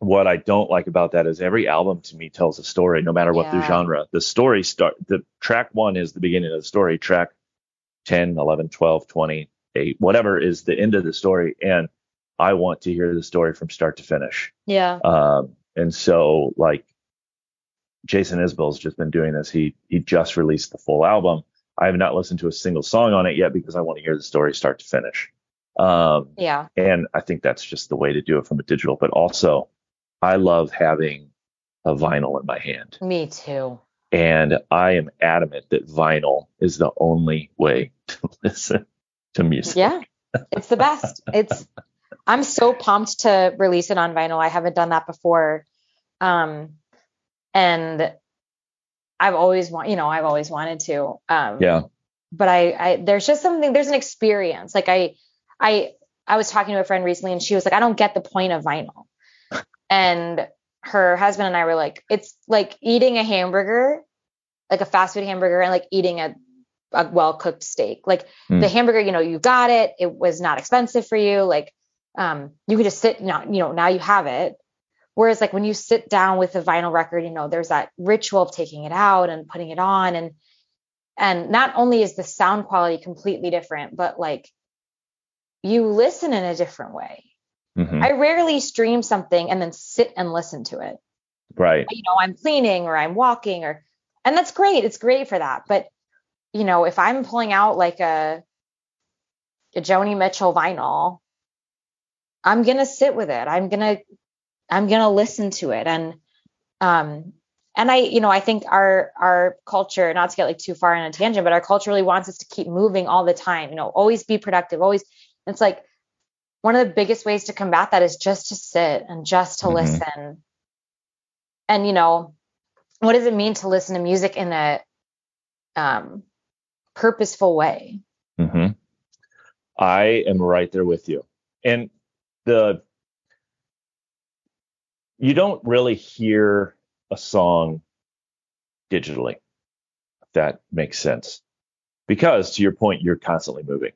Speaker 1: what I don't like about that is every album to me tells a story, no matter what the genre. The story start, the track one is the beginning of the story. Track 10, 11, 12, 20, 8, whatever is the end of the story. And I want to hear the story from start to finish.
Speaker 2: Yeah.
Speaker 1: Um, and so like Jason Isbell's just been doing this. He, he just released the full album. I have not listened to a single song on it yet because I want to hear the story start to finish. Um,
Speaker 2: Yeah.
Speaker 1: and I think that's just the way to do it from a digital. But also, I love having a vinyl in my hand,
Speaker 2: Me too.
Speaker 1: and I am adamant that vinyl is the only way to listen to music.
Speaker 2: Yeah. It's the best. It's I'm so pumped to release it on vinyl. I haven't done that before. Um and I've always want, you know, I've always wanted to. Um
Speaker 1: Yeah.
Speaker 2: but I, I there's just something there's an experience like i i i was talking to a friend recently and she was like i don't get the point of vinyl and her husband and i were like it's like eating a hamburger like a fast food hamburger and like eating a, a well cooked steak. Like
Speaker 1: Mm.
Speaker 2: the hamburger you know you got it. It was not expensive for you. Like um you could just sit now you know now you have it. Whereas like when you sit down with a vinyl record you know there's that ritual of taking it out and putting it on. And and not only is the sound quality completely different but like you listen in a different way
Speaker 1: Mhm.
Speaker 2: i rarely stream something and then sit and listen to it.
Speaker 1: Right.
Speaker 2: you know i'm cleaning or i'm walking or and that's great. It's great for that. But you know if i'm pulling out like a a joni mitchell vinyl i'm gonna sit with it. I'm gonna i'm gonna listen to it. And um and i you know i think our our culture not to get like too far on a tangent but our culture really wants us to keep moving all the time you know always be productive always it's like one of the biggest ways to combat that is just to sit and just to
Speaker 1: Mhm.
Speaker 2: listen and you know what does it mean to listen to music in a um purposeful way
Speaker 1: hmm I am right there with you. And the you don't really hear a song digitally. If that makes sense. Because to your point, you're constantly moving.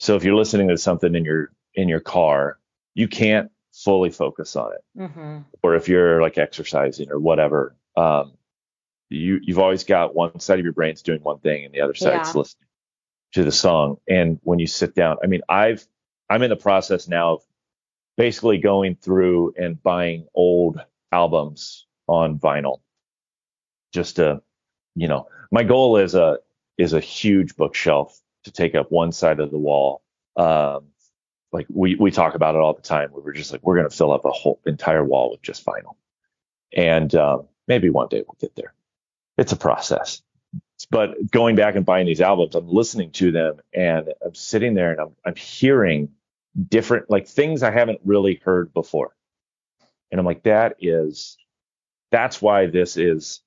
Speaker 1: So if you're listening to something in your in your car, you can't fully focus on it.
Speaker 2: mm-hmm.
Speaker 1: Or if you're like exercising or whatever, um, you you've always got one side of your brain's doing one thing and the other side's
Speaker 2: Yeah.
Speaker 1: listening to the song. And when you sit down, I mean, I've I'm in the process now of basically going through and buying old albums on vinyl. Just to, you know, my goal is a is a huge bookshelf to take up one side of the wall. Um, like we we talk about it all the time. We were just like we're gonna fill up a whole entire wall with just vinyl, and um, maybe one day we'll get there. It's a process but going back and buying these albums, I'm listening to them and I'm sitting there and I'm I'm hearing different like things I haven't really heard before. And I'm like, that is that's why this is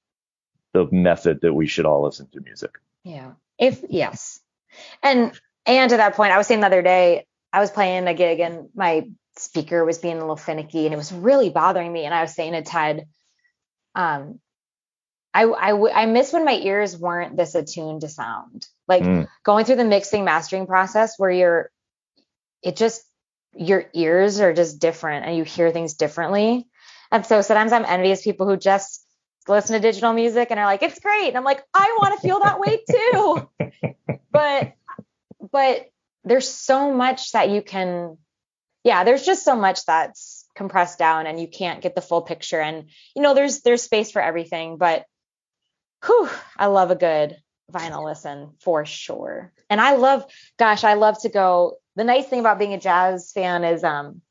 Speaker 1: the method that we should all listen to music.
Speaker 2: Yeah. If yes. And and to that point, I was saying the other day, I was playing a gig and my speaker was being a little finicky and it was really bothering me. And I was saying to Ted, um, I I miss when my ears weren't this attuned to sound. Like
Speaker 1: Mm.
Speaker 2: going through the mixing mastering process where you're it just your ears are just different and you hear things differently. And so sometimes I'm envious people who just listen to digital music and are like, it's great. And I'm like, I want to feel that way too. but but there's so much that you can yeah, there's just so much that's compressed down and you can't get the full picture. And you know, there's there's space for everything, but whew, I love a good vinyl listen for sure. And I love, gosh, I love to go. The nice thing about being a jazz fan is um,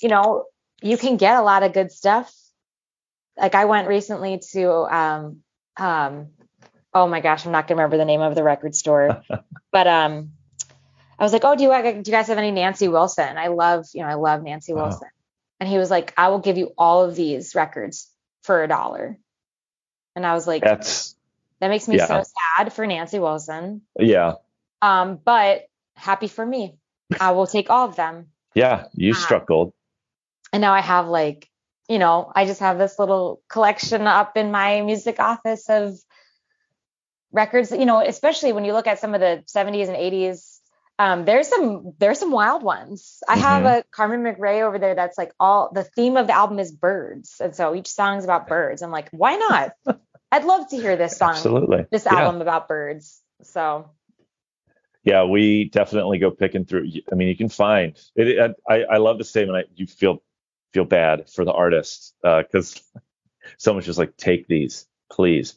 Speaker 2: you know, you can get a lot of good stuff. Like I went recently to um um oh my gosh, I'm not gonna remember the name of the record store, but um I was like, oh, do you do you guys have any Nancy Wilson? I love, you know, I love Nancy uh-huh. Wilson. And he was like, I will give you all of these records for a dollar. And I was like,
Speaker 1: that's
Speaker 2: that makes me yeah. so sad for Nancy Wilson.
Speaker 1: Yeah.
Speaker 2: Um, but happy for me. I will take all of them.
Speaker 1: Yeah, you um, struck gold.
Speaker 2: And now I have like, you know, I just have this little collection up in my music office of records, you know, especially when you look at some of the 70s and 80s um, there's some there's some wild ones. I have mm-hmm. a Carmen McRae over there that's like all the theme of the album is birds, and so each song is about birds. I'm like, why not? I'd love to hear this song,
Speaker 1: Absolutely.
Speaker 2: this album yeah. about birds. So
Speaker 1: yeah, we definitely go picking through. I mean, you can find it. I, I love the statement. I, you feel feel bad for the artist because uh, someone's just like, take these, please.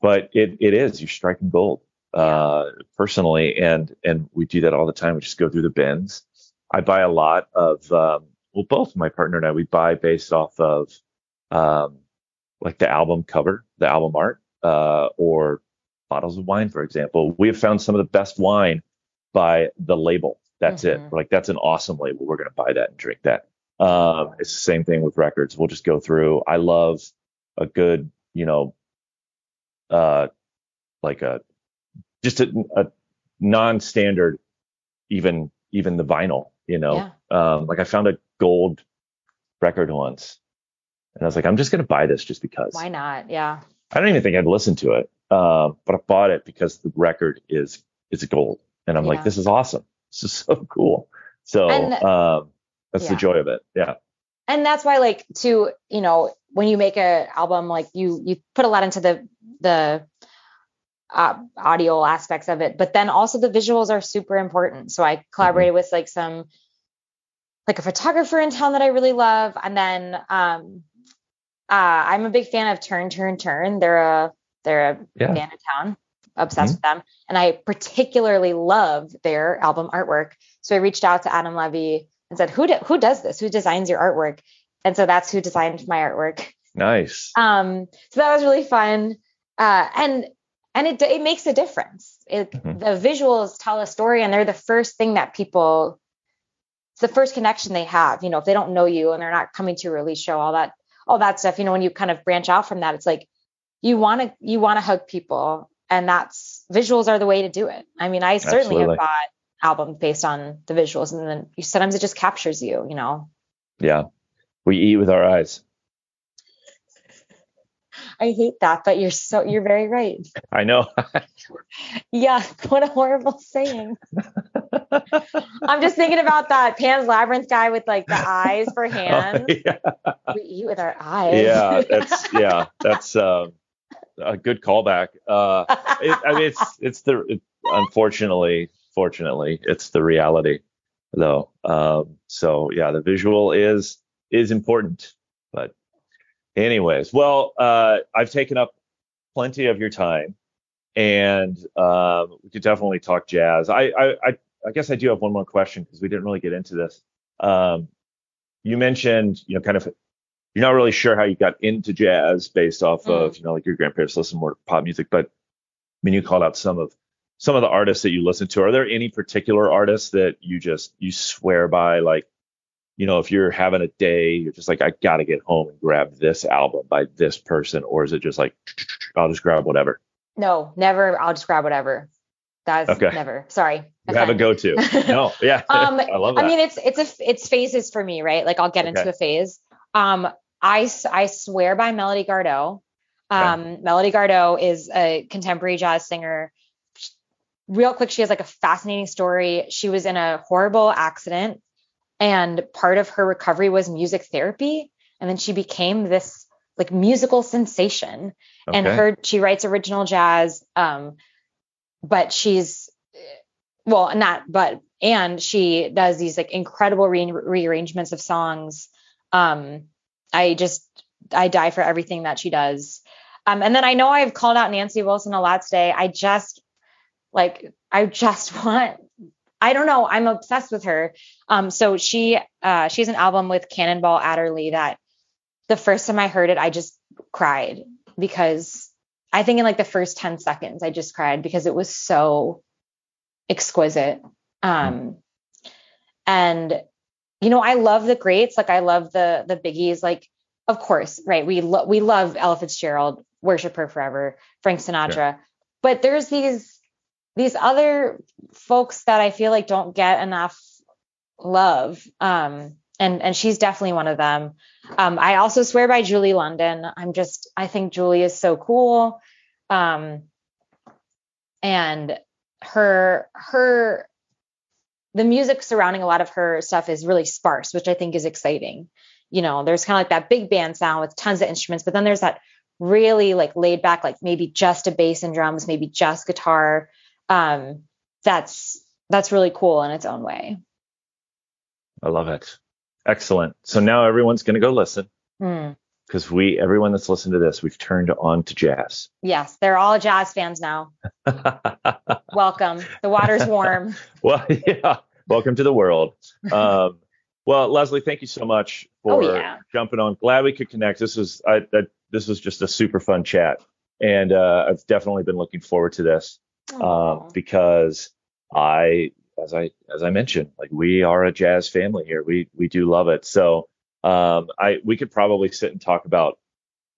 Speaker 1: But it it is you're striking gold uh, personally, and and we do that all the time. We just go through the bins. I buy a lot of um, well, both my partner and I we buy based off of um, like the album cover, the album art, uh, or bottles of wine, for example. We have found some of the best wine by the label. That's mm-hmm. it. We're like that's an awesome label. We're gonna buy that and drink that. Um, it's the same thing with records. We'll just go through. I love a good, you know, uh, like a just a, a non-standard, even even the vinyl. You know, yeah. um, like I found a gold record once, and I was like, I'm just gonna buy this just because.
Speaker 2: Why not? Yeah.
Speaker 1: I don't even think I'd listen to it, uh, but I bought it because the record is is gold, and I'm yeah. like, this is awesome. This is so cool. So and, um, that's yeah. the joy of it. Yeah.
Speaker 2: And that's why, like, to you know, when you make a album, like you you put a lot into the the uh, audio aspects of it, but then also the visuals are super important. So I collaborated mm-hmm. with like some like a photographer in town that I really love, and then um, uh, I'm a big fan of Turn Turn Turn. They're a they're a yeah. band in town, obsessed mm-hmm. with them, and I particularly love their album artwork. So I reached out to Adam Levy and said, "Who do, who does this? Who designs your artwork?" And so that's who designed my artwork.
Speaker 1: Nice.
Speaker 2: Um, so that was really fun. Uh, and and it it makes a difference. It, mm-hmm. The visuals tell a story, and they're the first thing that people. It's the first connection they have. You know, if they don't know you and they're not coming to a release show, all that all that stuff. You know, when you kind of branch out from that, it's like you want to you want to hug people, and that's visuals are the way to do it. I mean, I certainly Absolutely. have bought albums based on the visuals, and then sometimes it just captures you. You know.
Speaker 1: Yeah, we eat with our eyes.
Speaker 2: I hate that, but you're so you're very right.
Speaker 1: I know.
Speaker 2: yeah, what a horrible saying. I'm just thinking about that Pan's Labyrinth guy with like the eyes for oh, hands. Oh, yeah. We eat with our eyes.
Speaker 1: Yeah, that's yeah, that's uh, a good callback. Uh, it, I mean, it's it's the it, unfortunately, fortunately, it's the reality though. Um, so yeah, the visual is is important, but Anyways, well, uh, I've taken up plenty of your time, and uh, we could definitely talk jazz. I, I, I, I, guess I do have one more question because we didn't really get into this. Um, you mentioned, you know, kind of you're not really sure how you got into jazz based off mm. of, you know, like your grandparents listen more to pop music, but I mean, you called out some of some of the artists that you listen to. Are there any particular artists that you just you swear by, like you know, if you're having a day, you're just like, I got to get home and grab this album by this person, or is it just like, I'll just grab whatever?
Speaker 2: No, never. I'll just grab whatever. That's okay. never. Sorry.
Speaker 1: You have a go-to. No, yeah. um, I love that.
Speaker 2: I mean, it's it's a it's phases for me, right? Like I'll get okay. into a phase. Um, I I swear by Melody Gardot. Um, okay. Melody Gardot is a contemporary jazz singer. Real quick, she has like a fascinating story. She was in a horrible accident and part of her recovery was music therapy and then she became this like musical sensation. And
Speaker 1: Okay.
Speaker 2: her she writes original jazz. Um, but she's well, not but and she does these like incredible re- rearrangements of songs. Um, I just I die for everything that she does. Um, and then I know I've called out Nancy Wilson a lot today. I just like I just want I don't know. I'm obsessed with her. Um, so she uh she has an album with Cannonball Adderley that the first time I heard it, I just cried because I think in like the first 10 seconds, I just cried because it was so exquisite. Um and you know, I love the greats, like I love the the biggies, like of course, right? We lo- we love Ella Fitzgerald, worship her forever, Frank Sinatra. But there's these these other folks that I feel like don't get enough love. Um, and and she's definitely one of them. Um, I also swear by Julie London. I'm just I think Julie is so cool. Um, and her her the music surrounding a lot of her stuff is really sparse, which I think is exciting. You know, there's kind of like that big band sound with tons of instruments, but then there's that really like laid back, like maybe just a bass and drums, maybe just guitar. Um, that's that's really cool in its own way.
Speaker 1: I love it. Excellent. So now everyone's going to go listen
Speaker 2: Hmm.
Speaker 1: because we, everyone that's listened to this, we've turned on to jazz.
Speaker 2: Yes, they're all jazz fans now. Welcome. The water's warm.
Speaker 1: well, yeah. Welcome to the world. Um, well, Leslie, thank you so much for
Speaker 2: Oh, yeah.
Speaker 1: jumping on. Glad we could connect. This was I, I, this was just a super fun chat, and uh, I've definitely been looking forward to this um, because I, as I as I mentioned, like we are a jazz family here. We we do love it. So um, I we could probably sit and talk about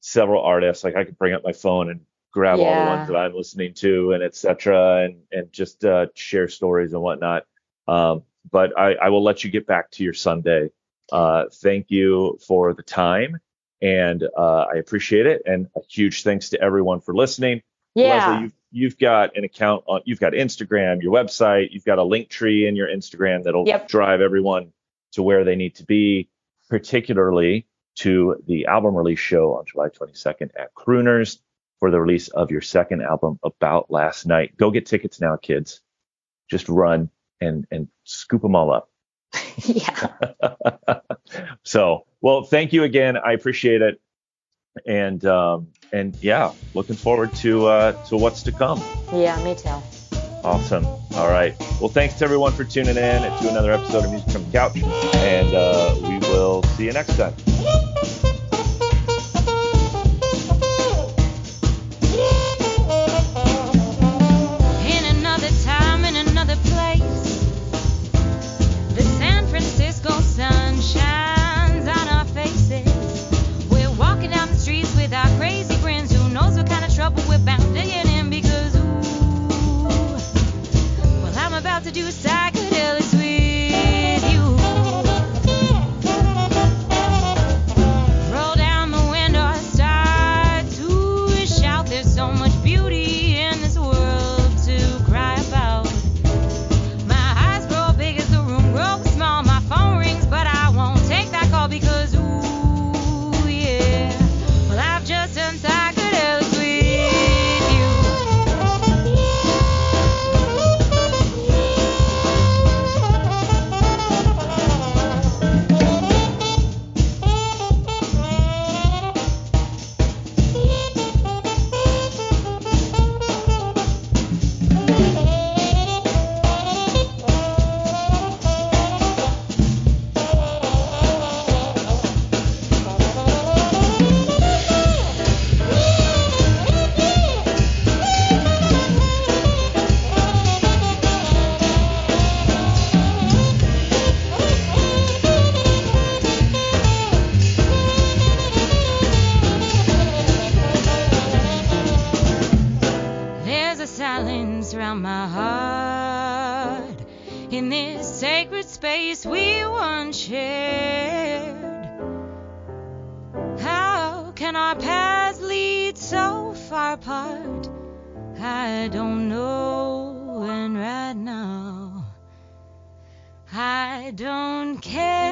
Speaker 1: several artists. Like I could bring up my phone and grab all the ones that I'm listening to and etc. and and just uh, share stories and whatnot. Um, but I, I will let you get back to your Sunday. Uh, thank you for the time, and uh, I appreciate it. And a huge thanks to everyone for listening.
Speaker 2: Yeah.
Speaker 1: Leslie, you've, you've got an account on, you've got Instagram, your website, you've got a link tree in your Instagram that'll
Speaker 2: Yep.
Speaker 1: drive everyone to where they need to be, particularly to the album release show on July 22nd at Crooners for the release of your second album, About Last Night. Go get tickets now, kids. Just run and and scoop them all up.
Speaker 2: yeah.
Speaker 1: so, well, thank you again. I appreciate it. And um, and yeah, looking forward to uh, to what's to come.
Speaker 2: Yeah, me too.
Speaker 1: Awesome. All right. Well, thanks to everyone for tuning in to another episode of Music from the Couch, and uh, we will see you next time.
Speaker 4: Can our paths lead so far apart? I don't know, and right now I don't care.